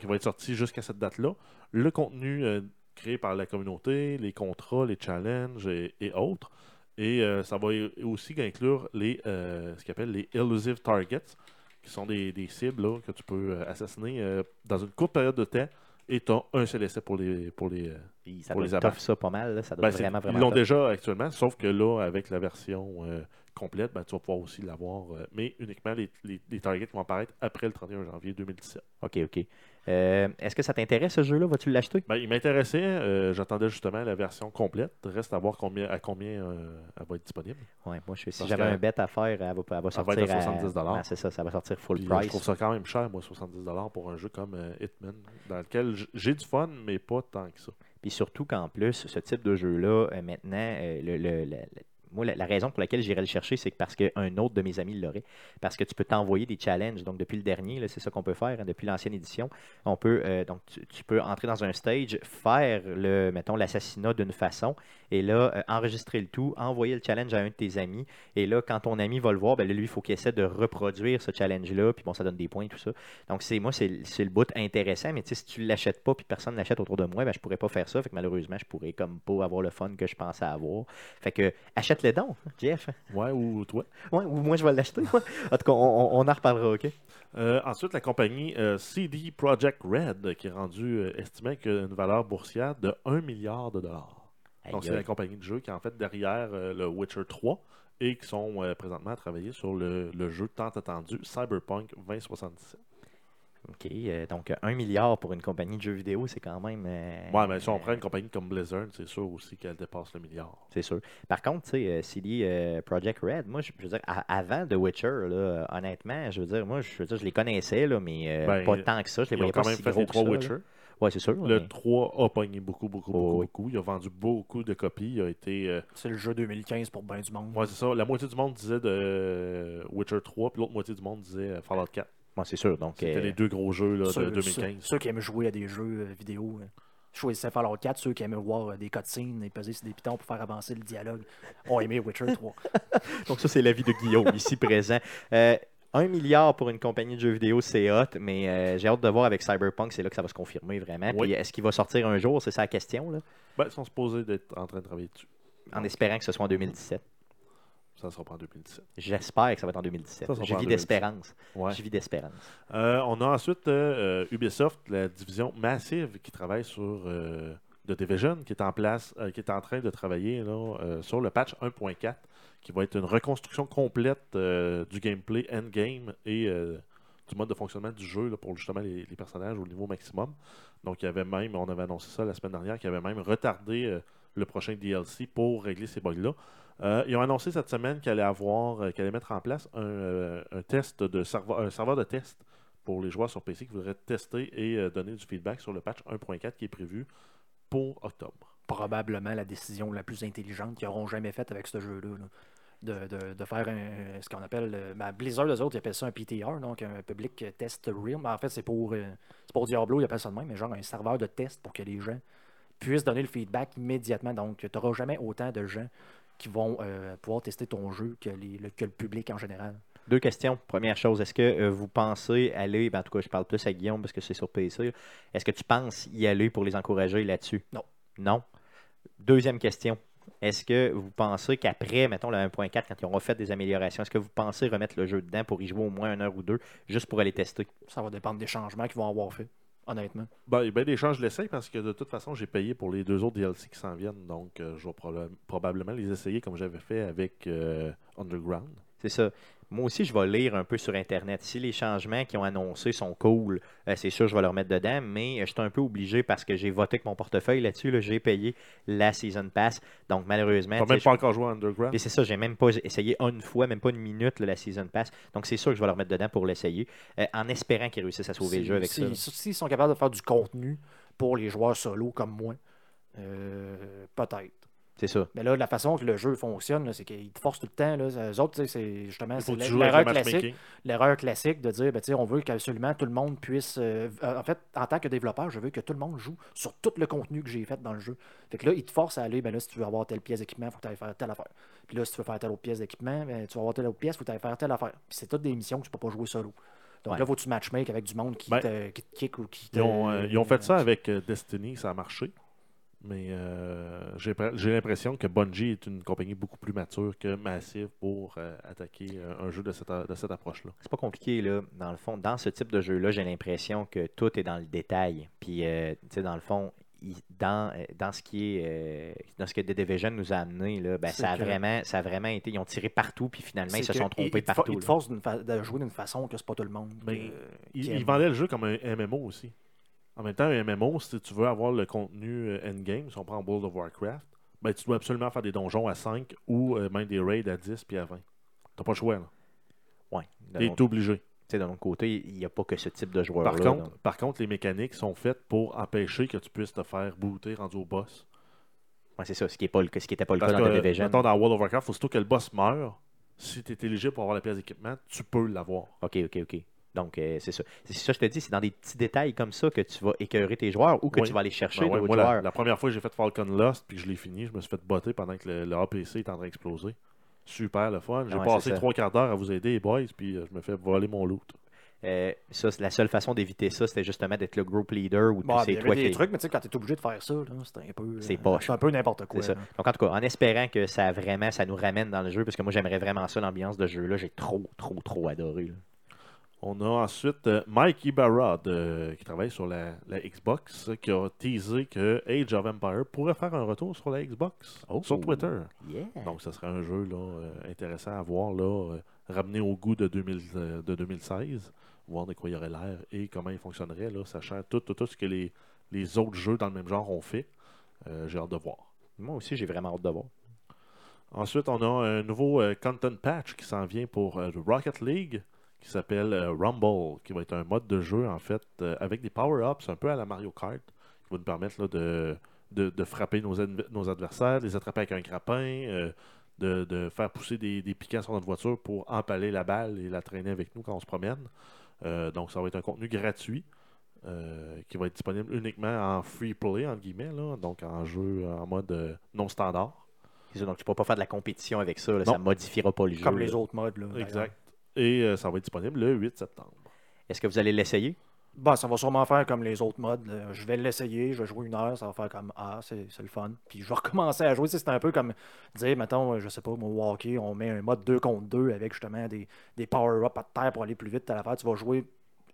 Speaker 2: qui va être sorti jusqu'à cette date-là. Le contenu créé par la communauté, les contrats, les challenges et, autres. Et ça va aussi inclure les, ce qu'on appelle les Elusive Targets, qui sont des, des cibles là, que tu peux euh, assassiner euh, dans une courte période de temps et tu as un seul essai pour les. Pour les euh,
Speaker 1: ça
Speaker 2: Pour
Speaker 1: doit
Speaker 2: les
Speaker 1: ça, pas mal. là. Ça doit
Speaker 2: ben,
Speaker 1: vraiment, vraiment
Speaker 2: ils l'ont déjà actuellement, sauf que là, avec la version euh, complète, ben, tu vas pouvoir aussi l'avoir, euh, mais uniquement les, les, les targets qui vont apparaître après le 31 janvier 2017.
Speaker 1: OK, OK. Euh, Est-ce que ça t'intéresse, ce jeu-là? Vas-tu l'acheter?
Speaker 2: Ben, il m'intéressait, euh, j'attendais justement la version complète. Reste à voir combien, à combien elle va être disponible.
Speaker 1: Ouais, moi, je, si j'avais un bet à faire, elle va, elle va
Speaker 2: Elle va
Speaker 1: sortir
Speaker 2: être à 70
Speaker 1: Ouais, c'est ça, ça va sortir full
Speaker 2: Puis,
Speaker 1: price.
Speaker 2: je trouve ça quand même cher, moi, 70$ pour un jeu comme Hitman, dans lequel j'ai du fun, mais pas tant que ça.
Speaker 1: Puis surtout qu'en plus, ce type de jeu-là, maintenant, le- le- moi, la, raison pour laquelle j'irais le chercher, c'est parce qu'un autre de mes amis l'aurait. Parce que tu peux t'envoyer des challenges. Donc, depuis le dernier, c'est ça qu'on peut faire. hein, depuis l'ancienne édition, on peut, euh, donc, tu, peux entrer dans un stage, faire, le, mettons, l'assassinat d'une façon, et là, euh, enregistrer le tout, envoyer le challenge à un de tes amis. Et là, quand ton ami va le voir, ben, lui, il faut qu'il essaie de reproduire ce challenge-là. Puis bon, ça donne des points, tout ça. Donc, c'est moi, c'est le bout intéressant. Mais si tu ne l'achètes pas, puis personne ne l'achète autour de moi, ben, je pourrais pas faire ça. Fait que malheureusement, je pourrais comme pas avoir le fun que je pensais avoir. Fait que, achète-le donc, Jeff.
Speaker 2: Ouais, ou toi.
Speaker 1: Ouais, ou moi, je vais l'acheter. En tout cas, on, en reparlera, OK?
Speaker 2: Euh, ensuite, la compagnie euh, CD Projekt Red, qui est rendue euh, estimée avec une valeur boursière de 1 milliard de dollars. Donc, c'est la compagnie de jeu qui est en fait derrière euh, le Witcher 3 et qui sont présentement à travailler sur le, le jeu tant attendu Cyberpunk 2077.
Speaker 1: OK. euh, donc, un milliard pour une compagnie de jeux vidéo, c'est quand même. euh,
Speaker 2: Ouais, mais si on prend une compagnie comme Blizzard, c'est sûr aussi qu'elle dépasse le milliard.
Speaker 1: C'est sûr. Par contre, tu sais, euh, CD euh, Projekt Red, moi, je je veux dire, avant The Witcher, là, honnêtement, je veux dire, moi, je veux dire, je les connaissais, là, mais euh,
Speaker 2: Ben,
Speaker 1: pas tant que ça. Je les
Speaker 2: Ils ont
Speaker 1: voyais
Speaker 2: quand
Speaker 1: pas
Speaker 2: même
Speaker 1: si
Speaker 2: fait
Speaker 1: gros que ça, là.
Speaker 2: Witcher.
Speaker 1: Ouais, c'est sûr.
Speaker 2: Le
Speaker 1: mais-
Speaker 2: 3 a pogné beaucoup, beaucoup, beaucoup,
Speaker 1: Oh, oui.
Speaker 2: beaucoup. Il a vendu beaucoup de copies. Il a été. euh,
Speaker 3: C'est le jeu 2015 pour bien du monde.
Speaker 2: ouais, c'est ça. La moitié du monde disait de euh, Witcher 3, puis l'autre moitié du monde disait euh, Fallout 4.
Speaker 1: Ouais, c'est sûr. Donc,
Speaker 2: C'était
Speaker 1: euh,
Speaker 2: les deux gros jeux là,
Speaker 3: ceux,
Speaker 2: de 2015.
Speaker 3: ceux- ceux qui aiment jouer à des jeux euh, vidéo choisissaient Fallout 4. Ceux qui aimaient voir des cutscenes et peser sur des pitons pour faire avancer le dialogue ont aimé Witcher 3.
Speaker 1: donc ça, c'est l'avis de Guillaume, ici présent. Euh, un milliard pour une compagnie de jeux vidéo, c'est hot, mais euh, j'ai hâte de voir avec Cyberpunk, c'est là que ça va se confirmer vraiment.
Speaker 2: Oui.
Speaker 1: Puis est-ce qu'il va sortir un jour? C'est ça la question, là,
Speaker 2: Ben, ils sont supposés d'être en train de travailler dessus.
Speaker 1: en espérant que ce soit en 2017.
Speaker 2: Ça sera pas en 2017.
Speaker 1: J'espère que ça va être en 2017.
Speaker 2: Ça, ça
Speaker 1: Je vis
Speaker 2: 2017.
Speaker 1: d'espérance.
Speaker 2: Ouais.
Speaker 1: Je vis d'espérance.
Speaker 2: Euh, on a ensuite euh, Ubisoft, la division massive qui travaille sur euh, The Division, qui est en place, euh, qui est en train de travailler là, sur le patch 1.4, qui va être une reconstruction complète du gameplay endgame et du mode de fonctionnement du jeu là, pour justement les, les personnages au niveau maximum. Donc il y avait même, on avait annoncé ça la semaine dernière, qu'il avait même retardé le prochain DLC pour régler ces bugs-là. Euh, ils ont annoncé cette semaine qu'elle allait avoir, euh, mettre en place un, euh, un test de serveur, un serveur de test pour les joueurs sur PC qui voudraient tester et donner du feedback sur le patch 1.4 qui est prévu pour octobre.
Speaker 3: Probablement la décision la plus intelligente qu'ils auront jamais faite avec ce jeu-là. là. De, faire ce qu'on appelle. Blizzard, eux autres, ils appellent ça un PTR, donc un Public Test Realm. En fait, c'est pour, pour Diablo, ils appellent ça de même, mais genre un serveur de test pour que les gens puissent donner le feedback immédiatement. Donc, tu n'auras jamais autant de gens qui vont euh, pouvoir tester ton jeu que, les- le, que le public en général?
Speaker 1: Deux questions. Première chose, est-ce que euh, vous pensez aller, ben, en tout cas, je parle plus à Guillaume parce que c'est sur PC, est-ce que tu penses y aller pour les encourager là-dessus?
Speaker 3: Non.
Speaker 1: Non. Deuxième question. Est-ce que vous pensez qu'après, mettons, le 1.4, quand ils auront fait des améliorations, est-ce que vous pensez remettre le jeu dedans pour y jouer au moins une heure ou deux, juste pour aller tester?
Speaker 3: Ça va dépendre des changements qu'ils vont avoir fait, honnêtement.
Speaker 2: Ben, ben des chances, je l'essaye parce que de toute façon, j'ai payé pour les deux autres DLC qui s'en viennent. Donc, euh, je vais proba- probablement les essayer comme j'avais fait avec euh, Underground.
Speaker 1: C'est ça. Moi aussi, je vais lire un peu sur Internet. Si les changements qu'ils ont annoncés sont cool, euh, c'est sûr, je vais leur mettre dedans, mais euh, je suis un peu obligé parce que j'ai voté avec mon portefeuille là-dessus. là. j'ai payé la Season Pass. Donc, malheureusement. Tu
Speaker 2: même
Speaker 1: je-
Speaker 2: pas encore joué à Underground?
Speaker 1: Et c'est ça, j'ai même pas essayé une fois, même pas une minute, là, la Season Pass. Donc, c'est sûr que je vais leur mettre dedans pour l'essayer, euh, en espérant qu'ils réussissent à sauver le jeu avec
Speaker 3: si-
Speaker 1: ça.
Speaker 3: S'ils sont capables de faire du contenu pour les joueurs solo comme moi, euh, peut-être.
Speaker 1: C'est ça.
Speaker 3: Mais là, la façon que le jeu fonctionne, c'est qu'ils te forcent tout le temps. Là, eux autres, c'est justement l'erreur
Speaker 2: le
Speaker 3: classique. L'erreur classique de dire, ben, on veut qu'absolument tout le monde puisse. euh, euh, en fait, en tant que développeur, je veux que tout le monde joue sur tout le contenu que j'ai fait dans le jeu. Fait que là, ils te forcent à aller, ben là, si tu veux avoir telle pièce d'équipement, il faut que tu ailles faire telle affaire. Puis là, si tu veux faire telle autre pièce d'équipement, ben, tu vas avoir telle autre pièce, il faut que tu ailles faire telle affaire. Puis c'est toutes des missions que tu peux pas jouer solo. Donc
Speaker 1: Ouais.
Speaker 3: là, faut que tu matchmake avec du monde qui,
Speaker 2: Ben,
Speaker 3: te, qui te kick ou qui te.
Speaker 2: Ils ont, euh, ils ont fait ça avec euh, Destiny, ça a marché. Mais euh, j'ai pr- j'ai l'impression que Bungie est une compagnie beaucoup plus mature que Massive pour euh, attaquer euh, un jeu de cette, a- de cette approche-là.
Speaker 1: C'est pas compliqué, là. Dans le fond, dans ce type de jeu-là, j'ai l'impression que tout est dans le détail. Puis, euh, tu sais, dans le fond, il- dans, dans ce qui est euh, dans ce que The Division nous a amené, là, ben, ça, a
Speaker 3: que-
Speaker 1: vraiment, ça a vraiment été. Ils ont tiré partout, puis finalement, ils se sont trompés partout.
Speaker 3: Ils te forcent de jouer d'une façon que c'est pas tout le monde.
Speaker 2: Mais
Speaker 3: euh,
Speaker 2: Ils,
Speaker 3: qui
Speaker 2: ils
Speaker 3: aime.
Speaker 2: vendaient le jeu comme un MMO aussi. En même temps, un MMO, si tu veux avoir le contenu euh, endgame, si on prend World of Warcraft, ben, tu dois absolument faire des donjons à 5 ou euh, même des raids à 10 puis à 20. T'as pas le choix, là.
Speaker 1: Ouais.
Speaker 2: T'es obligé.
Speaker 1: tu sais, de l'autre côté, il n'y a pas que ce type de joueur
Speaker 2: Par contre, par contre, les mécaniques sont faites pour empêcher que tu puisses te faire booter rendu au boss.
Speaker 1: c'est ça, ce qui n'était pas le
Speaker 2: Parce
Speaker 1: cas
Speaker 2: que,
Speaker 1: dans The Division.
Speaker 2: mettons, dans World of Warcraft, aussitôt que le boss meurt, si tu es éligible pour avoir la pièce d'équipement, tu peux l'avoir.
Speaker 1: OK, OK, OK. Donc, euh, c'est ça. C'est ça, je te dis, c'est dans des petits détails comme ça que tu vas écœurer tes joueurs ou que
Speaker 2: Oui.
Speaker 1: tu vas aller chercher
Speaker 2: Ben ouais, moi, la,
Speaker 1: joueurs.
Speaker 2: la première fois que j'ai fait Falcon Lost puis que je l'ai fini, je me suis fait botter pendant que le, le APC est en train d'exploser. Super le fun. J'ai
Speaker 1: Ouais,
Speaker 2: passé trois quarts d'heure à vous aider, les boys, puis euh, je me fais voler mon loot.
Speaker 1: Euh, ça, c'est la seule façon d'éviter ça, c'était justement d'être le group leader ou
Speaker 3: Bon,
Speaker 1: c'est
Speaker 3: il y
Speaker 1: toi
Speaker 3: des
Speaker 1: qui.
Speaker 3: trucs, mais tu sais, quand tu es obligé de faire ça, là, c'est un peu.
Speaker 1: C'est
Speaker 3: euh,
Speaker 1: poche.
Speaker 3: C'est un peu n'importe quoi.
Speaker 1: Ça. Donc, en tout cas, en espérant que ça vraiment, ça nous ramène dans le jeu, parce que moi, j'aimerais vraiment ça, l'ambiance de ce jeu-là. J'ai trop, trop, trop adoré. là.
Speaker 2: On a ensuite euh, Mike Ibarra de- qui travaille sur la, la Xbox qui a teasé que Age of Empire pourrait faire un retour sur la Xbox
Speaker 1: Oh.
Speaker 2: sur Twitter.
Speaker 1: Yeah.
Speaker 2: Donc, ce serait un jeu là, euh, intéressant à voir, là, euh, ramené au goût de, 2000, euh, de 2016, voir de quoi il aurait l'air et comment il fonctionnerait, là, sachant tout, tout, tout ce que les, les autres jeux dans le même genre ont fait. Euh, j'ai hâte de voir.
Speaker 1: Moi aussi, j'ai vraiment hâte de voir.
Speaker 2: Ensuite, on a un nouveau euh, content patch qui s'en vient pour euh, Rocket League qui s'appelle euh, Rumble, qui va être un mode de jeu en fait euh, avec des power-ups un peu à la Mario Kart qui va nous permettre là, de, de, de frapper nos, adv- nos adversaires, de les attraper avec un grappin, euh, de, de faire pousser des, des piquants sur notre voiture pour empaler la balle et la traîner avec nous quand on se promène. Euh, donc, ça va être un contenu gratuit euh, qui va être disponible uniquement en free play, entre guillemets, là, donc en jeu en mode euh, non standard.
Speaker 1: Donc tu ne peux pas faire de la compétition avec ça. là, ça ne modifiera pas le jeu.
Speaker 3: Comme
Speaker 1: là.
Speaker 3: les autres modes. Là.
Speaker 2: Exact. Et euh, ça va être disponible le 8 septembre.
Speaker 1: Est-ce que vous allez l'essayer?
Speaker 3: Bon, ça va sûrement faire comme les autres modes. là. Je vais l'essayer, je vais jouer une heure, ça va faire comme Ah, c'est c'est le fun. Puis je vais recommencer à jouer. Tu sais, C'est un peu comme dire, mettons, euh, je sais pas, mon hockey, on met un mode 2 contre 2 avec justement des, des power-ups à terre pour aller plus vite à l'affaire. Tu vas jouer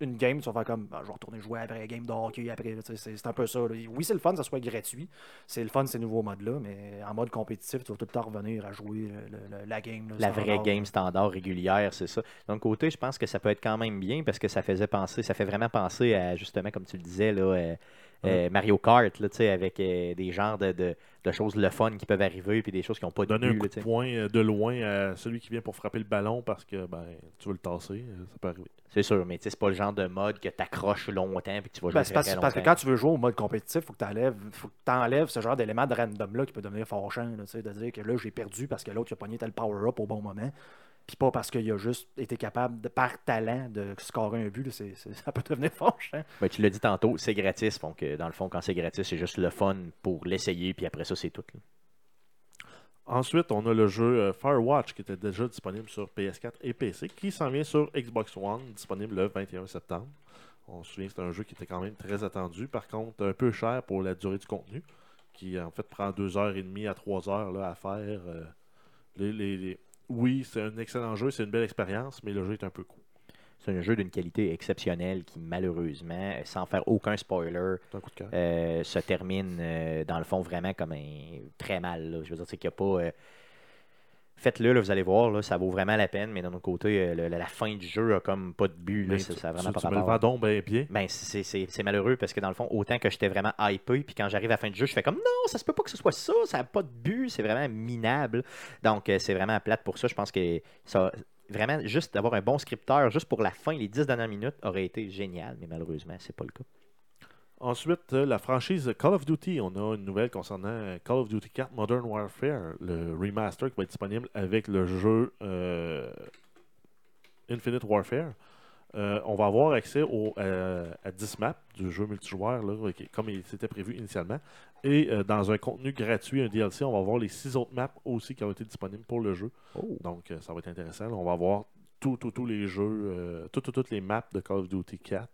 Speaker 3: une game, tu vas faire comme Ah, je vais retourner jouer après la game de hockey après. C'est un peu ça. là. Oui, c'est le fun, ça soit gratuit. C'est le fun, ces nouveaux modes-là, mais en mode compétitif, tu vas tout le temps revenir à jouer le- le- la game. là,
Speaker 1: La vraie game standard régulière, c'est ça. D'un côté, je pense que ça peut être quand même bien parce que ça faisait penser, ça fait vraiment penser à justement, comme tu le disais, là, euh, euh, Mario Kart, là, tu sais, avec euh, des genres de, de- de choses le fun qui peuvent arriver puis des choses qui n'ont pas de
Speaker 2: Donner un coup
Speaker 1: là,
Speaker 2: de poing euh, de loin à celui qui vient pour frapper le ballon parce que ben, tu veux le tasser, ça peut arriver.
Speaker 1: C'est sûr, mais c'est pas le genre de mode que tu accroches longtemps puis que tu vas jouer
Speaker 3: Ben,
Speaker 1: très,
Speaker 3: parce, parce que quand tu veux jouer au mode compétitif, faut que tu enlèves ce genre d'élément de random-là qui peut devenir fâchant. De dire que là, j'ai perdu parce que l'autre a pogné tel power-up au bon moment. Puis pas parce qu'il a juste été capable, de, par talent, de scorer un but. là, ça peut devenir fâchant.
Speaker 1: Ben, tu l'as dit tantôt, c'est gratis. Donc, dans le fond, quand c'est gratis, c'est juste le fun pour l'essayer puis après ça, c'est tout. là.
Speaker 2: Ensuite, on a le jeu euh, Firewatch qui était déjà disponible sur PS4 et PC qui s'en vient sur Xbox One, disponible le 21 septembre. On se souvient que c'est un jeu qui était quand même très attendu. Par contre, un peu cher pour la durée du contenu, qui en fait prend 2h30 à 3h là, à faire. euh, les- les- les- Oui, c'est un excellent jeu, c'est une belle expérience, mais le jeu est un peu court.
Speaker 1: C'est un jeu d'une qualité exceptionnelle qui, malheureusement, euh, sans faire aucun spoiler, euh, se termine euh, dans le fond vraiment comme un très mal. là. Je veux dire, c'est qu'il n'y a pas. Faites-le, là, vous allez voir, là, ça vaut vraiment la peine, mais d'un autre côté, euh, le- la, la fin du jeu a comme pas de but. Là,
Speaker 2: tu,
Speaker 1: ça a vraiment
Speaker 2: tu-
Speaker 1: pas
Speaker 2: tu me le donc bien bien.
Speaker 1: Ben, c'est- c'est c'est malheureux parce que dans le fond, autant que j'étais vraiment hypé, puis quand j'arrive à la fin du jeu, je fais comme non, ça se peut pas que ce soit ça, ça n'a pas de but, c'est vraiment minable. Donc, euh, c'est vraiment plate pour ça. Je pense que ça, vraiment, juste d'avoir un bon scripteur, juste pour la fin, les 10 dernières minutes, aurait été génial, mais malheureusement, c'est pas le cas.
Speaker 2: Ensuite, euh, la franchise Call of Duty. On a une nouvelle concernant euh, Call of Duty 4 Modern Warfare, le remaster qui va être disponible avec le jeu euh, Infinite Warfare. Euh, on va avoir accès au, euh, à 10 maps du jeu multijoueur, là, comme il s'était prévu initialement. Et euh, dans un contenu gratuit, un DLC, on va avoir les 6 autres maps aussi qui ont été disponibles pour le jeu.
Speaker 1: Oh.
Speaker 2: Donc, ça va être intéressant. là. On va avoir tous les jeux, toutes, toutes les maps de Call of Duty 4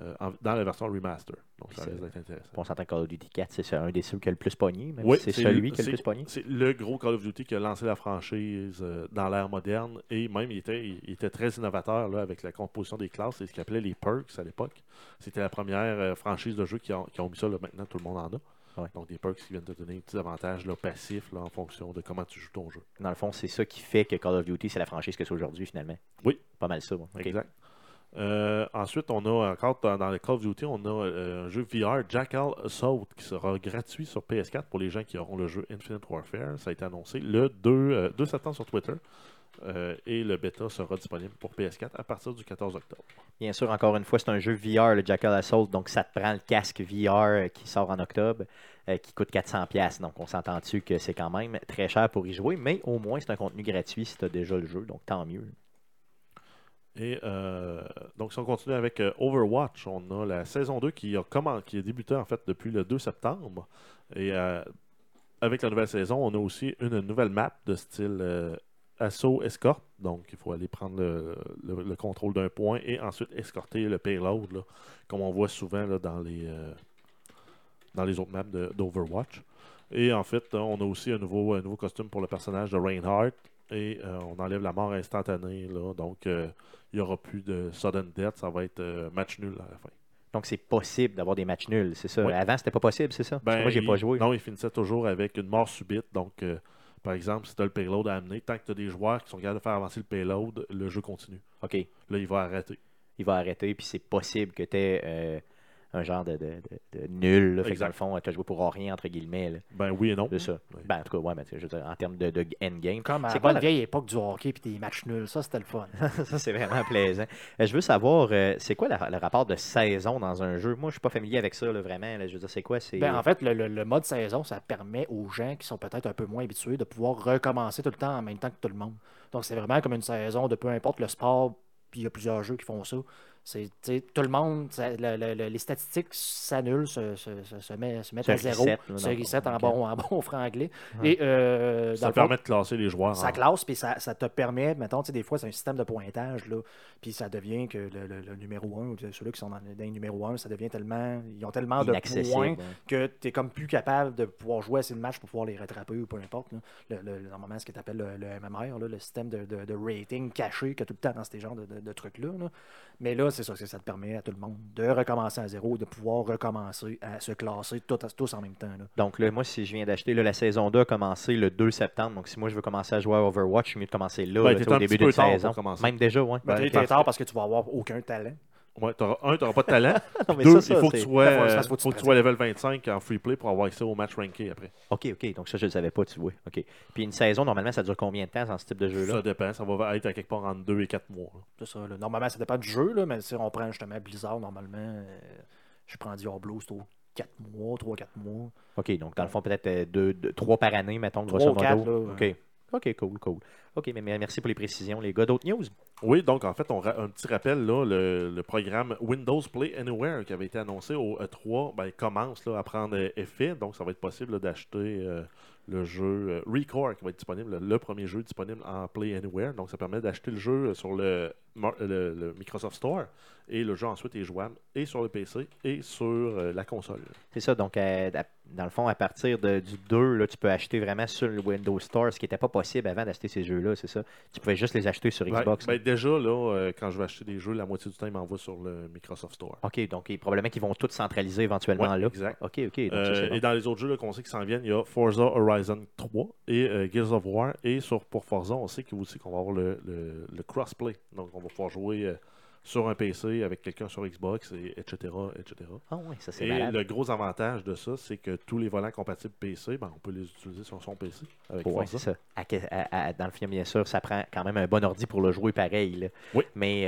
Speaker 2: euh, en- dans la version remaster. Donc, ça risque d'être intéressant.
Speaker 1: On s'entend Call of Duty 4, c'est un des ceux qui a le plus pogné,
Speaker 2: Oui,
Speaker 1: c'est celui
Speaker 2: lui-
Speaker 1: qui a le plus pogné.
Speaker 2: C'est le gros Call of Duty qui a lancé la franchise euh, dans l'ère moderne et même il était, il était très innovateur là, avec la composition des classes et ce qu'il appelait les perks à l'époque. C'était la première euh, franchise de jeu qui ont, qui ont mis ça. là. maintenant, tout le monde en a.
Speaker 1: Ouais.
Speaker 2: Donc des perks qui viennent te donner des petits avantages là, passifs là, en fonction de comment tu joues ton jeu.
Speaker 1: Dans le fond, c'est ça qui fait que Call of Duty, c'est la franchise que c'est aujourd'hui, finalement.
Speaker 2: Oui.
Speaker 1: Pas mal ça. bon.
Speaker 2: Exact. Euh, ensuite, on a encore dans, les Call of Duty, on a euh, un jeu VR Jackal Assault qui sera gratuit sur PS4 pour les gens qui auront le jeu Infinite Warfare. Ça a été annoncé le 2, euh, 2 septembre sur Twitter. Euh, et le bêta sera disponible pour PS4 à partir du 14 octobre.
Speaker 1: Bien sûr, encore une fois, c'est un jeu VR, le Jackal Assault, donc ça te prend le casque VR euh, qui sort en octobre, euh, qui coûte 400$. Donc on s'entend-tu que c'est quand même très cher pour y jouer, mais au moins c'est un contenu gratuit si tu as déjà le jeu, donc tant mieux.
Speaker 2: Et euh, donc, si on continue avec euh, Overwatch, on a la saison 2 qui a, qui a débuté en fait depuis le 2 septembre. Et euh, avec la nouvelle saison, on a aussi une nouvelle map de style assaut escorte. Donc, il faut aller prendre le, le- le contrôle d'un point et ensuite escorter le payload, comme on voit souvent dans, les, autres maps d'Overwatch. Et en fait, on a aussi un nouveau, un nouveau costume pour le personnage de Reinhardt. Et euh, on enlève la mort instantanée. Là, donc, euh, il n'y aura plus de sudden death. Ça va être euh, match nul à la fin.
Speaker 1: Donc c'est possible d'avoir des matchs nuls, c'est ça?
Speaker 2: Oui.
Speaker 1: Avant, c'était pas possible, c'est ça?
Speaker 2: Ben,
Speaker 1: moi, j'ai pas joué.
Speaker 2: Non, il finissait toujours avec une mort subite. Donc, euh, par exemple, si tu as le payload à amener, tant que tu as des joueurs qui sont capables de faire avancer le payload, le jeu continue.
Speaker 1: OK.
Speaker 2: Là, il va arrêter.
Speaker 1: il va arrêter, puis c'est possible que tu aies un genre de, de, de- de nul. là. Fait que dans le fond, tu as joué pour rien, entre guillemets. là.
Speaker 2: Ben oui et non.
Speaker 1: C'est ça.
Speaker 2: Oui.
Speaker 1: Ben, en tout cas, ouais, mais je veux dire, en termes de, de endgame.
Speaker 3: Comme
Speaker 1: C'est quoi la-
Speaker 3: vieille époque du hockey puis des matchs nuls. Ça, c'était le fun.
Speaker 1: ça, c'est vraiment plaisant. Euh, je veux savoir, euh, c'est quoi la- le rapport de saison dans un jeu? Moi, je suis pas familier avec ça, là, vraiment. là. je veux dire, c'est quoi? C'est...
Speaker 3: Ben, en fait, le, le- le mode saison, ça permet aux gens qui sont peut-être un peu moins habitués de pouvoir recommencer tout le temps en même temps que tout le monde. Donc, c'est vraiment comme une saison de peu importe le sport, puis il y a plusieurs jeux qui font ça. C'est, tout le monde, ça- le- le- le- les statistiques s'annulent, se, se, se, se met- se mettent
Speaker 1: Se
Speaker 3: à zéro,
Speaker 1: reset, là,
Speaker 3: se reset en bon, en bon franglais.
Speaker 1: Ouais.
Speaker 3: Et euh,
Speaker 2: Ça
Speaker 3: fond,
Speaker 2: permet de classer les joueurs.
Speaker 3: ça classe, puis ça, ça te permet, mettons, tu sais, des fois, c'est un système de pointage, là, puis ça devient que le, le- le numéro 1, ou ceux-là qui sont dans, dans le numéro 1, ça devient tellement, ils ont tellement de points que tu es comme plus capable de pouvoir jouer assez de matchs pour pouvoir les rattraper ou peu importe. là. Le, le- normalement, ce que tu appelles le, le MMR, là, le système de, de- de rating caché que tout le temps dans ces genres de, de- de trucs-là. là. Mais là, c'est ça, c'est- ça te permet à tout le monde de recommencer à zéro, de pouvoir recommencer à se classer tout- tous en même temps. là.
Speaker 1: Donc là, moi, si je viens d'acheter, là, la saison 2 a commencé le 2 septembre. Donc si moi, je veux commencer à jouer à Overwatch, c'est mieux de commencer là,
Speaker 2: Ben,
Speaker 1: là, au
Speaker 2: un
Speaker 1: début
Speaker 2: petit peu
Speaker 1: d'une
Speaker 2: tard pour
Speaker 1: saison. Même déjà, ouais.
Speaker 3: Ben,
Speaker 2: Ben,
Speaker 3: t'es tard parce que tu vas avoir aucun talent.
Speaker 2: Ouais, t'auras- un, tu n'auras pas de talent.
Speaker 1: Non, mais
Speaker 2: Deux,
Speaker 1: ça, ça,
Speaker 2: il faut que
Speaker 1: c'est-
Speaker 2: tu sois,
Speaker 3: faut-
Speaker 2: euh,
Speaker 3: ça, faut que tu
Speaker 2: faut que tu sois level 25 en free play pour avoir accès au match ranké après.
Speaker 1: OK, OK. Donc ça, je ne le savais pas, tu vois. OK. Puis une saison, normalement, ça dure combien de temps dans ce type de jeu-là?
Speaker 2: Ça dépend. Ça va être à quelque part entre 2 et 4 mois. là.
Speaker 3: C'est ça. là. Normalement, ça dépend du jeu, là, mais si on prend justement Blizzard, normalement, euh, je prends Diablo, c'est au 4 mois, 3-4 mois.
Speaker 1: OK, donc dans le fond, peut-être euh, deux, deux- trois par année, mettons,
Speaker 3: Trois
Speaker 1: grosso
Speaker 3: ou quatre, là,
Speaker 1: OK. OK, cool, cool. OK, mais merci pour les précisions, les gars. D'autres news?
Speaker 2: Oui, donc en fait, on un petit rappel, là, le, le programme Windows Play Anywhere qui avait été annoncé au E3 ben, commence là, à prendre euh, effet. Donc, ça va être possible d'acheter euh, le jeu euh, Recore qui va être disponible, le premier jeu disponible en Play Anywhere. Donc, ça permet d'acheter le jeu sur le, Mar- le- le Microsoft Store et le jeu ensuite est jouable et sur le PC et sur euh, la console.
Speaker 1: C'est ça, donc euh, dans le fond, à partir de- du 2, là, tu peux acheter vraiment sur le Windows Store, ce qui n'était pas possible avant d'acheter ces jeux-là, c'est ça? Tu pouvais juste les acheter sur Xbox.
Speaker 2: ben, déjà, là, euh, quand je vais acheter des jeux, la moitié du temps, il m'envoie sur le Microsoft Store.
Speaker 1: OK, donc et probablement qu'ils vont tous centraliser éventuellement
Speaker 2: Ouais,
Speaker 1: là.
Speaker 2: exact.
Speaker 1: OK, OK. Donc,
Speaker 2: Euh,
Speaker 1: bon.
Speaker 2: Et dans les autres jeux qu'on sait qui s'en viennent, il y a Forza Horizon 3 et euh, Gears of War. Et sur, pour Forza, on sait aussi qu'on va avoir le, le- le crossplay. Donc, on va pouvoir jouer euh, sur un PC avec quelqu'un sur Xbox, et, etc., etc.
Speaker 1: Ah ouais, ça c'est
Speaker 2: Et
Speaker 1: malade.
Speaker 2: le gros avantage de ça, c'est que tous les volants compatibles PC, ben, on peut les utiliser sur son PC avec
Speaker 1: Ouais,
Speaker 2: Forza.
Speaker 1: c'est ça. À à- dans le film, bien sûr, ça prend quand même un bon ordi pour le jouer pareil. là.
Speaker 2: Oui.
Speaker 1: Mais,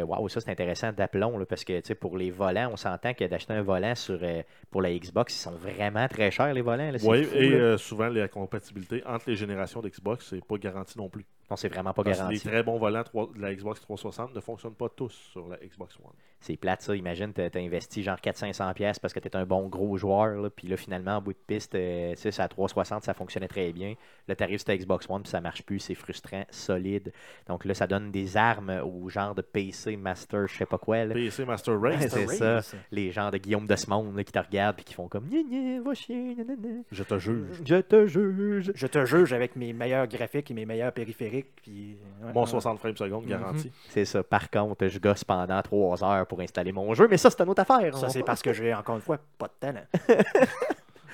Speaker 1: euh, waouh, ça, c'est intéressant d'aplomb, parce que, pour les volants, on s'entend que d'acheter un volant sur, euh, pour la Xbox, ils sont vraiment très chers, les volants. là,
Speaker 2: Oui,
Speaker 1: fou,
Speaker 2: et
Speaker 1: là.
Speaker 2: euh, souvent, la compatibilité entre les générations d'Xbox, c'est pas garanti non plus.
Speaker 1: Non, c'est vraiment pas
Speaker 2: Parce que les
Speaker 1: garanti.
Speaker 2: très bons volants de la Xbox 360 ne fonctionnent pas tous sur la Xbox One.
Speaker 1: C'est plate, ça. Imagine, tu as investi genre 400-500$ pièces parce que tu es un bon gros joueur, là, puis là, finalement, en bout de piste, euh, tu sais, c'est à 360, ça fonctionnait très bien. Là, tu arrives sur ta Xbox One, puis ça marche plus, c'est frustrant, solide. Donc là, ça donne des armes au genre de PC Master, je sais pas quoi. Là.
Speaker 2: PC Master Race,
Speaker 1: Ouais, c'est ça.
Speaker 3: Race.
Speaker 1: Les gens de Guillaume Desmond là, qui te regardent puis qui font comme Gna gna, va chier, gna.
Speaker 2: je te juge.
Speaker 1: Je te juge.
Speaker 3: Je te juge avec mes meilleurs graphiques et mes meilleurs périphériques. Puis, ouais,
Speaker 2: Mon
Speaker 3: ouais.
Speaker 2: 60 frames secondes garanti.
Speaker 1: C'est ça. Par contre, je gosse pendant trois heures pour installer mon jeu, mais ça, c'est une autre affaire.
Speaker 3: Ça, c'est parce que j'ai, encore une fois, pas de talent.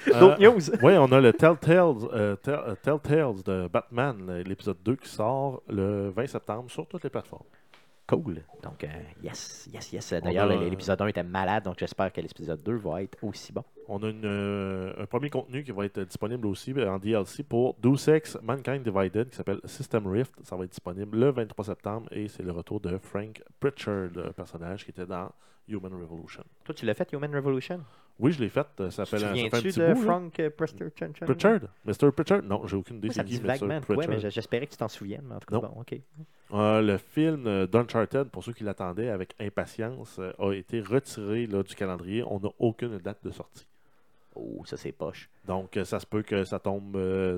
Speaker 1: D'autres
Speaker 2: Euh,
Speaker 1: news?
Speaker 2: Oui, on a le Telltales, euh, Tell- euh, Telltales de Batman, l'épisode 2 qui sort le 20 septembre sur toutes les plateformes.
Speaker 1: Cool. Donc, euh, yes, yes, yes. D'ailleurs,
Speaker 2: a-
Speaker 1: l'épisode 1 était malade, donc j'espère que l'épisode 2 va être aussi bon.
Speaker 2: On a une, euh, un premier contenu qui va être disponible aussi euh, en DLC pour Deus Ex Mankind Divided qui s'appelle System Rift. Ça va être disponible le 23 septembre et c'est le retour de Frank Pritchard, le personnage qui était dans Human Revolution.
Speaker 1: Toi, tu l'as fait, Human Revolution?
Speaker 2: Oui, je l'ai fait. Ça
Speaker 1: Tu
Speaker 2: fait,
Speaker 1: te
Speaker 2: un, un petit
Speaker 1: de
Speaker 2: bout.
Speaker 1: Frank euh, Pritchard?
Speaker 2: Pritchard? Mr. Pritchard? Non, j'ai aucune idée.
Speaker 1: Moi, ça me dit vaguement quoi, mais j'espérais que tu t'en souviennes. mais En tout cas,
Speaker 2: Non.
Speaker 1: bon, OK.
Speaker 2: Euh, le film d'Uncharted, pour ceux qui l'attendaient avec impatience, euh, a été retiré là, du calendrier. On n'a aucune date de sortie.
Speaker 1: Oh, ça, c'est poche.
Speaker 2: Donc, euh, ça se peut que ça tombe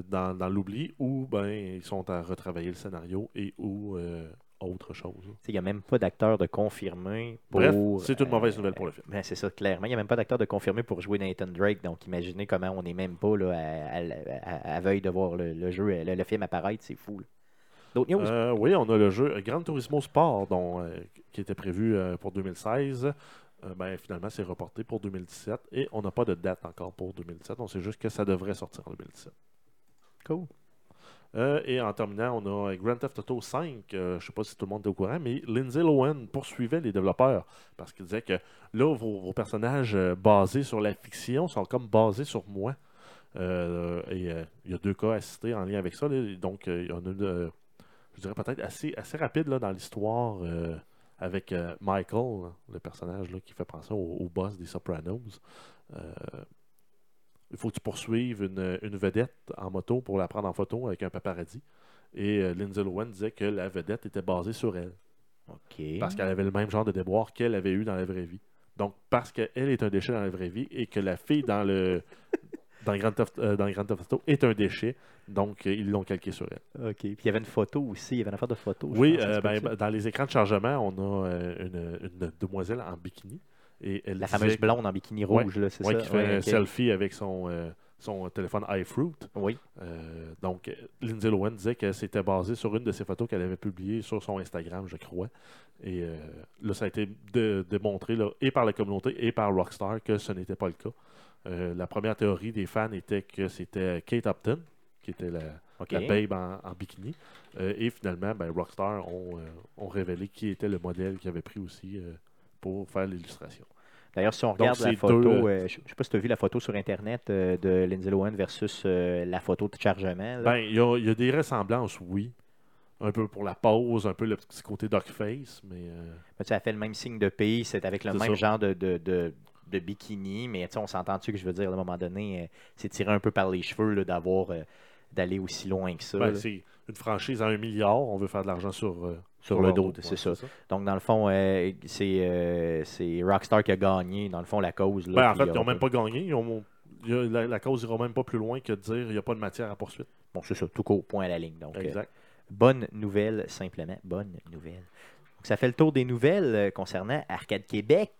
Speaker 2: dans, dans l'oubli ou ben ils sont à retravailler le scénario et ou autre chose.
Speaker 1: Il n'y a même pas d'acteur de confirmé pour.
Speaker 2: Bref, c'est une mauvaise nouvelle pour le film.
Speaker 1: Ben, c'est ça, clairement. Il n'y a même pas d'acteur de confirmé pour jouer Nathan Drake. Donc, imaginez comment on n'est même pas là, à, à- à- à veille de voir le, le jeu, le, le film apparaître. C'est fou. là. D'autres news?
Speaker 2: Euh, oui, on a le jeu Gran Turismo Sport dont, euh, qui était prévu euh, pour 2016. Euh, ben, finalement, c'est reporté pour 2017 et on n'a pas de date encore pour 2017. On sait juste que ça devrait sortir en 2017.
Speaker 1: Cool.
Speaker 2: Euh, et en terminant, on a Grand Theft Auto 5. euh, je ne sais pas si tout le monde est au courant, mais Lindsay Lohan poursuivait les développeurs parce qu'il disait que là, vos, vos personnages euh, basés sur la fiction sont comme basés sur moi. Euh, et euh, il y a deux cas à citer en lien avec ça. là. Donc, euh, il y en a une, euh, je dirais peut-être assez, assez rapide là, dans l'histoire euh, avec euh, Michael, là, le personnage là, qui fait penser au, au boss des Sopranos. Euh, il faut que tu poursuives une, une vedette en moto pour la prendre en photo avec un paparazzi. Et Lindsay Lohan disait que la vedette était basée sur elle. Parce qu'elle avait le même genre de déboire qu'elle avait eu dans la vraie vie. Donc, parce qu'elle est un déchet dans la vraie vie et que la fille dans le dans Grand Theft, euh, dans Grand Theft Auto est un déchet, donc euh, ils l'ont calqué sur elle.
Speaker 1: OK. Puis il y avait une photo aussi. Il y avait une affaire de photo.
Speaker 2: Oui,
Speaker 1: pense,
Speaker 2: euh, ben, dans les écrans de chargement, on a une, une demoiselle en bikini. Et elle
Speaker 1: La
Speaker 2: disait-
Speaker 1: fameuse blonde en bikini
Speaker 2: Ouais,
Speaker 1: rouge, là, c'est
Speaker 2: ouais,
Speaker 1: ça?
Speaker 2: qui fait
Speaker 1: Ouais,
Speaker 2: un selfie avec son, euh, son téléphone iFruit.
Speaker 1: Oui.
Speaker 2: Euh, donc, Lindsay Lohan disait que c'était basé sur une de ses photos qu'elle avait publiées sur son Instagram, je crois. Et euh, là, ça a été démontré là, et par la communauté et par Rockstar que ce n'était pas le cas. Euh, la première théorie des fans était que c'était Kate Upton, qui était la, babe en, en bikini. Euh, et finalement, ben, Rockstar ont, euh, ont révélé qui était le modèle qu'ils avait pris aussi pour faire l'illustration.
Speaker 1: D'ailleurs, si on
Speaker 2: Donc,
Speaker 1: regarde la photo,
Speaker 2: deux,
Speaker 1: euh, je ne sais pas si tu as vu la photo sur Internet euh, de Lindsay Lohan versus euh, la photo de chargement.
Speaker 2: Ben, il y a, il y a des ressemblances, oui. Un peu pour la pose, un peu le petit côté face, mais euh,
Speaker 1: Ben, tu elle fait le même signe de pays, c'est avec le même
Speaker 2: ça.
Speaker 1: genre de, de, de, de bikini, mais tu sais, on s'entend-tu que je veux dire, à un moment donné, euh, c'est tiré un peu par les cheveux d'avoir euh, d'aller aussi loin que ça.
Speaker 2: ben, c'est une franchise à un milliard. On veut faire de l'argent sur, euh,
Speaker 1: Sur le dos, c'est ça. Donc, dans le fond, euh, c'est euh, Rockstar qui a gagné, dans le fond, la cause. Là,
Speaker 2: Ben, en fait,
Speaker 1: il
Speaker 2: ils n'ont même pas gagné. Ils ont- il la, la cause ira même pas plus loin que de dire qu'il n'y a pas de matière à poursuite.
Speaker 1: Bon, c'est ça, tout court, point à la ligne. Donc,
Speaker 2: Exact.
Speaker 1: bonne nouvelle, simplement, bonne nouvelle. Ça fait le tour des nouvelles euh, concernant Arcade Québec.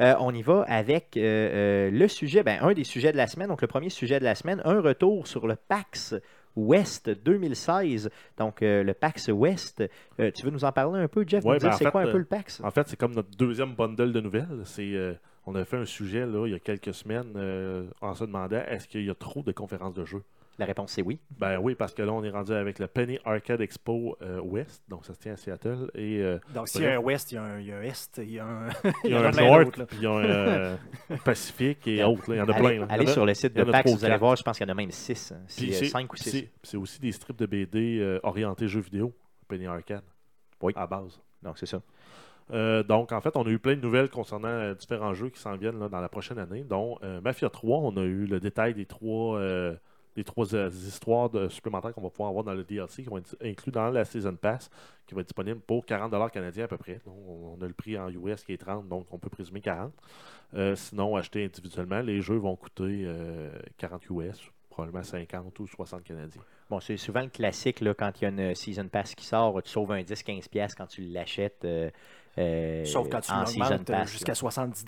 Speaker 1: Euh, on y va avec euh, le sujet, ben, un des sujets de la semaine. Donc, le premier sujet de la semaine, un retour sur le PAX West 2016. Donc, euh, le PAX West. Euh, tu veux nous en parler un peu, Jeff?
Speaker 2: Ouais, ben, en
Speaker 1: c'est quoi un peu le PAX?
Speaker 2: En fait, c'est comme notre deuxième bundle de nouvelles. C'est, euh, on a fait un sujet là, il y a quelques semaines en se demandant est-ce qu'il y a trop de conférences de jeux?
Speaker 1: La réponse, c'est oui.
Speaker 2: Ben oui, parce que là, on est rendu avec le Penny Arcade Expo euh, West, donc ça se tient à Seattle. Et euh,
Speaker 3: Donc, s'il y a un ouest, il y a un, il y a un est, il y a un.
Speaker 2: il y a
Speaker 3: en
Speaker 2: un
Speaker 3: plein
Speaker 2: North,
Speaker 3: d'autres, là.
Speaker 2: puis il y a un euh, Pacifique et autres. Il y en a
Speaker 1: allez
Speaker 2: plein. là.
Speaker 1: Allez sur le site de PAX, vous allez voir, je pense qu'il y en a même 6.
Speaker 2: Puis c'est-
Speaker 1: 5 ou 6.
Speaker 2: c'est- aussi des strips de BD euh, orientés jeux vidéo, Penny Arcade.
Speaker 1: Oui.
Speaker 2: À base.
Speaker 1: Donc, c'est ça.
Speaker 2: Euh, donc, en fait, on a eu plein de nouvelles concernant euh, différents jeux qui s'en viennent là, dans la prochaine année, dont euh, Mafia 3. On a eu le détail des trois, euh, des trois euh, histoires supplémentaires qu'on va pouvoir avoir dans le DLC qui vont être inclus dans la Season Pass, qui va être disponible pour 40$ canadiens à peu près. On a le prix en US qui est 30, donc on peut présumer 40. Euh, sinon, acheter individuellement, les jeux vont coûter euh, 40 US, probablement 50 ou 60 canadiens.
Speaker 1: Bon, c'est souvent le classique, là, quand il y a une Season Pass qui sort, tu sauves un 10-15$ piastres quand tu l'achètes euh,
Speaker 3: Sauf quand tu l'augmentes jusqu'à
Speaker 1: là.
Speaker 3: 70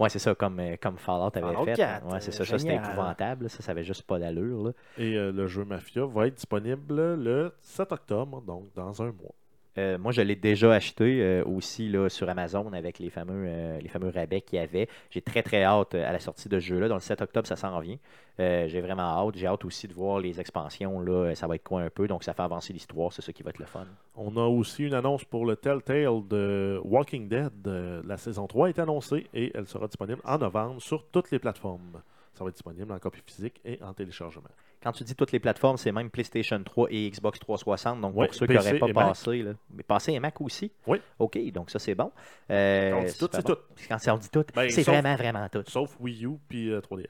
Speaker 1: Ouais, c'est ça, comme, euh, comme Fallout avait
Speaker 3: Fallout
Speaker 1: fait.
Speaker 3: 4,
Speaker 1: ouais, c'est ça,
Speaker 3: euh,
Speaker 1: ça c'était
Speaker 3: génial.
Speaker 1: épouvantable. Ça, ça avait juste pas d'allure.
Speaker 2: Et euh, le jeu Mafia va être disponible le 7 octobre, donc dans un mois.
Speaker 1: Euh, moi, je l'ai déjà acheté euh, aussi sur Amazon avec les fameux, euh, les fameux rabais qu'il y avait. J'ai très, très hâte à la sortie de ce jeu-là. Dans le 7 octobre, ça s'en vient. J'ai vraiment hâte. J'ai hâte aussi de voir les expansions. Là. Ça va être quoi un peu? Donc, ça fait avancer l'histoire. C'est ça qui va être le fun.
Speaker 2: On a aussi une annonce pour le Telltale de Walking Dead. La saison 3 est annoncée et elle sera disponible en novembre sur toutes les plateformes. Ça va être disponible en copie physique et en téléchargement.
Speaker 1: Quand tu dis toutes les plateformes, c'est même PlayStation 3 et Xbox 360. Donc, pour ceux qui n'auraient pas passé. Là. Mais passé et Mac aussi?
Speaker 2: Oui.
Speaker 1: OK, donc ça, c'est bon. Euh,
Speaker 2: Quand on dit tout,
Speaker 1: super
Speaker 2: c'est
Speaker 1: bon.
Speaker 2: tout.
Speaker 1: Quand on dit tout,
Speaker 2: Ben,
Speaker 1: c'est vraiment, vraiment tout.
Speaker 2: Sauf Wii U puis euh, 3DS.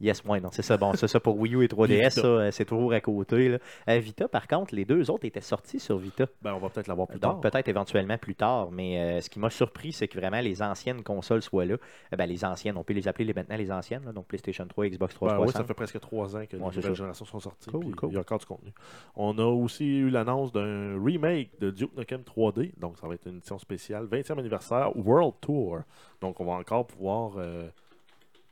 Speaker 1: Yes, ouais, non, c'est ça. Bon, c'est ça pour Wii U et 3DS,
Speaker 2: Vita.
Speaker 1: ça, euh, c'est toujours à côté. là. Euh, Vita, par contre, les deux autres étaient sortis sur Vita.
Speaker 2: Ben, on va peut-être l'avoir plus
Speaker 1: Donc
Speaker 2: tard.
Speaker 1: peut-être éventuellement plus tard, mais euh, ce qui m'a surpris, c'est que vraiment les anciennes consoles soient là. Euh, ben, les anciennes, on peut les appeler les- maintenant les anciennes, là, donc PlayStation 3 et Xbox
Speaker 2: Ben
Speaker 1: 360.
Speaker 2: oui, ça fait presque trois ans que les
Speaker 1: Ouais,
Speaker 2: nouvelles générations sont sorties.
Speaker 1: Cool, cool.
Speaker 2: Il y a encore du contenu. On a aussi eu l'annonce d'un remake de Duke Nukem 3D. Donc, ça va être une édition spéciale 20e anniversaire World Tour. Donc, on va encore pouvoir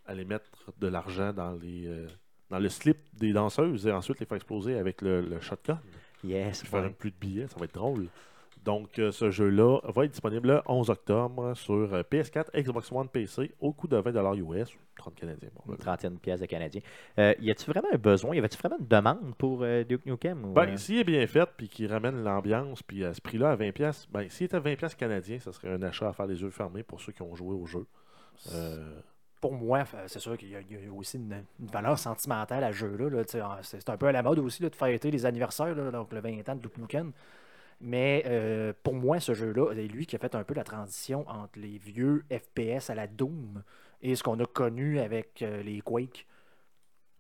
Speaker 2: aller mettre de l'argent dans les euh, dans le slip des danseuses et ensuite les faire exploser avec le, le shotgun.
Speaker 1: Yes,
Speaker 2: Puis faire plus de billets, ça va être drôle. Donc, euh, ce jeu-là va être disponible le 11 octobre sur euh, PS4, Xbox One, PC au coût de 20 US, 30 Canadiens. Bon,
Speaker 1: Une trentaine de pièces de Canadiens. Euh, y a-tu vraiment un besoin? Y avait-tu vraiment une demande pour Duke Nukem ou,
Speaker 2: Ben, s'il est bien fait puis qu'il ramène l'ambiance puis à ce prix-là à 20$, pièces, ben, s'il était à 20$ pièces canadiens, ça serait un achat à faire les yeux fermés pour ceux qui ont joué au jeu.
Speaker 3: Pour moi, c'est sûr qu'il y, a- aussi une, valeur sentimentale à ce jeu-là. c'est un peu à la mode aussi de fêter les anniversaires, donc le 20 ans de Duke. Mais euh, pour moi, ce jeu-là, c'est lui qui a fait un peu la transition entre les vieux FPS à la Doom et ce qu'on a connu avec euh, les Quake.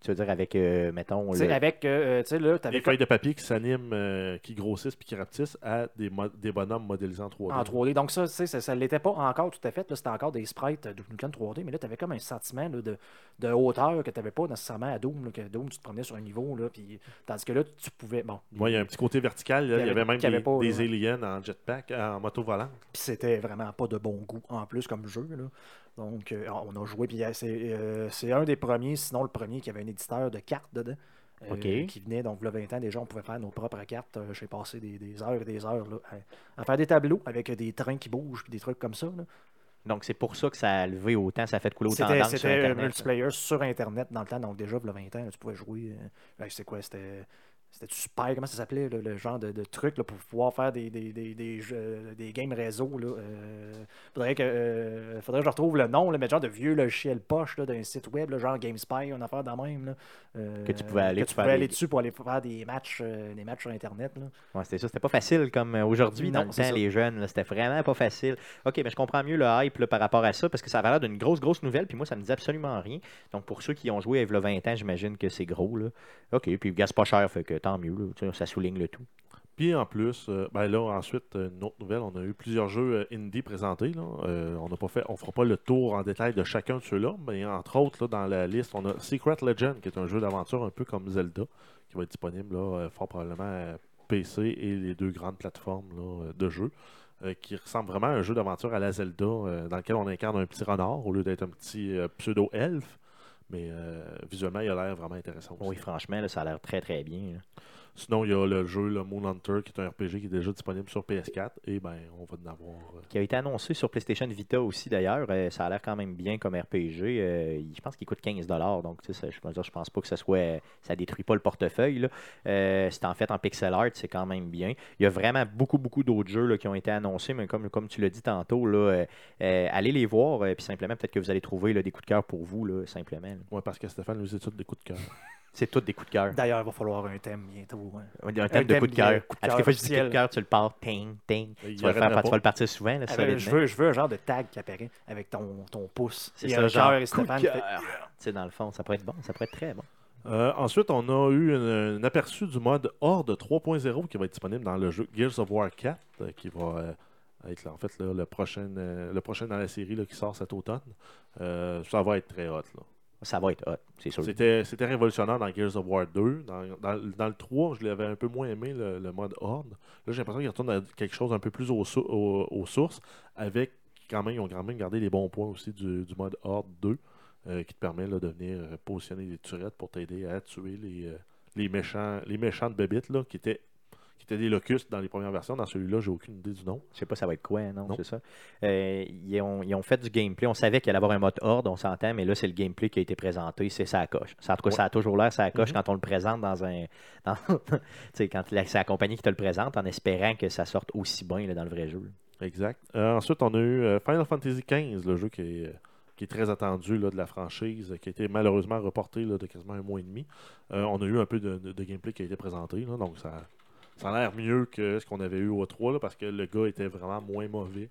Speaker 1: Tu veux dire avec, euh, mettons,
Speaker 3: Tu sais,
Speaker 1: le-
Speaker 3: avec, euh, tu sais, là, t'avais
Speaker 2: des feuilles de papier qui s'animent, euh, qui grossissent puis qui rapetissent à des, mo- des bonhommes modélisés en 3D.
Speaker 3: En 3D. Donc ça, tu sais, ça ne l'était pas encore tout à fait. là, C'était encore des sprites de Nukem 3D, mais là, tu avais comme un sentiment là, de, de hauteur que tu n'avais pas nécessairement à Doom. là, que Doom, tu te promenais sur un niveau, là, puis, tandis que là, tu pouvais... Bon,
Speaker 2: Moi, il y a un petit côté vertical. là. Il y
Speaker 3: avait-
Speaker 2: même
Speaker 3: qu'il y avait
Speaker 2: des,
Speaker 3: pas,
Speaker 2: des aliens en jetpack, en moto volante.
Speaker 3: Puis c'était vraiment pas de bon goût en plus comme jeu. Là. Donc euh, on a joué, puis euh, c'est euh, c'est un des premiers, sinon le premier qui avait un éditeur de cartes dedans. euh,
Speaker 1: Ok.
Speaker 3: Qui venait, donc, il y a 20 ans, déjà, on pouvait faire nos propres cartes. J'ai passé des, des heures et des heures là, à, à faire des tableaux avec des trains qui bougent, puis des trucs comme ça. là.
Speaker 1: Donc, c'est pour ça que ça a levé autant, ça a fait couler autant
Speaker 3: C'était
Speaker 1: d'encre sur
Speaker 3: c'était un
Speaker 1: Internet. là.
Speaker 3: multiplayer sur Internet dans le temps, donc déjà, il y a 20 ans, là, tu pouvais jouer. c'est quoi C'était. C'était super, comment ça s'appelait, le genre de, de truc là, pour pouvoir faire des, des, des, des, jeux- des games réseau. Là, euh, faudrait, que, euh, faudrait que je retrouve le nom, là, mais genre de vieux logiciel poche d'un site web, là, genre GameSpy, une affaire dans même. Là, euh,
Speaker 1: Que tu pouvais aller
Speaker 3: que tu pouvais aller
Speaker 1: des-
Speaker 3: dessus pour aller faire des matchs, euh, des matchs sur Internet.
Speaker 1: Ouais, c'était ça. C'était pas facile comme aujourd'hui,
Speaker 3: Non,
Speaker 1: dans le temps, les jeunes. C'était vraiment pas facile. OK, mais je comprends mieux le hype là, par rapport à ça parce que ça avait l'air d'une grosse, grosse nouvelle. Puis moi, ça me dit absolument rien. Donc, pour ceux qui ont joué il y a 20 ans, j'imagine que c'est gros. Là. OK, puis gaz pas cher, fait que tant mieux. Ça souligne le tout.
Speaker 2: Puis en plus, euh, ben là, ensuite, euh, une autre nouvelle, on a eu plusieurs jeux euh, indie présentés. On n'a pas fait, on fera pas le tour en détail de chacun de ceux-là, mais entre autres, là, dans la liste, on a Secret Legend, qui est un jeu d'aventure un peu comme Zelda, qui va être disponible là, fort probablement à PC et les deux grandes plateformes de jeux. qui ressemble vraiment à un jeu d'aventure à la Zelda, dans lequel on incarne un petit renard au lieu d'être un petit pseudo-elfe. Mais euh, visuellement, il a l'air vraiment intéressant. aussi.
Speaker 1: Oui, franchement, là, ça a l'air très, très bien. là.
Speaker 2: Sinon, il y a le jeu le Moon Hunter, qui est un RPG qui est déjà disponible sur PS4. Et ben, on va en avoir. euh,
Speaker 1: Qui a été annoncé sur PlayStation Vita aussi, d'ailleurs. Euh, ça a l'air quand même bien comme RPG. Euh, je pense qu'il coûte 15 Donc, tu sais, ça- je je pense pas que ça soit. Ça détruit pas le portefeuille. c'est en fait en pixel art, c'est quand même bien. Il y a vraiment beaucoup, beaucoup d'autres jeux là, qui ont été annoncés, mais comme, comme tu l'as dit tantôt, là, allez les voir, euh, puis simplement, peut-être que vous allez trouver là, des coups de cœur pour vous, là, simplement.
Speaker 2: Ouais, parce que Stéphane nous étude des coups de cœur.
Speaker 1: C'est tous des coups de cœur.
Speaker 3: D'ailleurs, il va falloir un thème bientôt. hein.
Speaker 1: Un thème coup de
Speaker 3: bien,
Speaker 1: cœur.
Speaker 3: coup de
Speaker 1: À
Speaker 3: cœur
Speaker 1: toutes les fois que je dis coup de cœur, tu le pars, ting, ting. Tu vas, le faire, tu vas
Speaker 2: pas.
Speaker 1: le partir souvent, là,
Speaker 3: Ah, je, veux, je veux un genre de tag qui apparaît avec ton, ton pouce.
Speaker 1: C'est ça,
Speaker 3: un
Speaker 1: genre,
Speaker 3: et
Speaker 1: coup de
Speaker 3: Stéphane
Speaker 1: cœur.
Speaker 3: fait-
Speaker 1: Tu sais, dans le fond, ça pourrait être bon, ça pourrait être très bon.
Speaker 2: Euh, ensuite, on a eu un, un aperçu du mode Horde 3.0 qui va être disponible dans le jeu Gears of War 4, euh, qui va euh, être là, en fait là, le, prochain, euh, le prochain dans la série là, qui sort cet automne. Euh, ça va être très hot. Là.
Speaker 1: Ça va être hot, c'est sûr.
Speaker 2: C'était, révolutionnaire dans Gears of War 2. Dans, le 3, je l'avais un peu moins aimé, le, mode Horde. Là, j'ai l'impression qu'il retourne à quelque chose un peu plus aux, sou- aux- aux sources, avec quand même, ils ont quand même gardé les bons points aussi du, mode Horde 2, euh, qui te permet de venir euh, positionner des turettes pour t'aider à tuer les, euh, méchants les méchants de bébites, là, qui étaient étaient des locustes dans les premières versions. Dans celui-là, j'ai aucune idée du nom.
Speaker 1: Je sais pas ça va être quoi, non,
Speaker 2: Non.
Speaker 1: c'est ça. Euh, ils, ont, ils ont fait du gameplay. On savait qu'il allait avoir un mode horde, on s'entend, mais là, c'est le gameplay qui a été présenté. C'est ça coche. En tout cas,
Speaker 2: Ouais.
Speaker 1: ça a toujours l'air ça coche
Speaker 2: Mhm.
Speaker 1: quand on le présente dans un. dans- tu sais, quand c'est la compagnie qui te le présente, en espérant que ça sorte aussi bien là, dans le vrai jeu.
Speaker 2: Exact. Euh, ensuite, on a eu euh, Final Fantasy XV, le jeu qui est, qui est très attendu là, de la franchise, qui a été malheureusement reporté là, de quasiment un mois et demi. Euh, on a eu un peu de, de- de gameplay qui a été présenté, là, donc ça, ça a l'air mieux que ce qu'on avait eu au 3 là, parce que le gars était vraiment moins mauvais.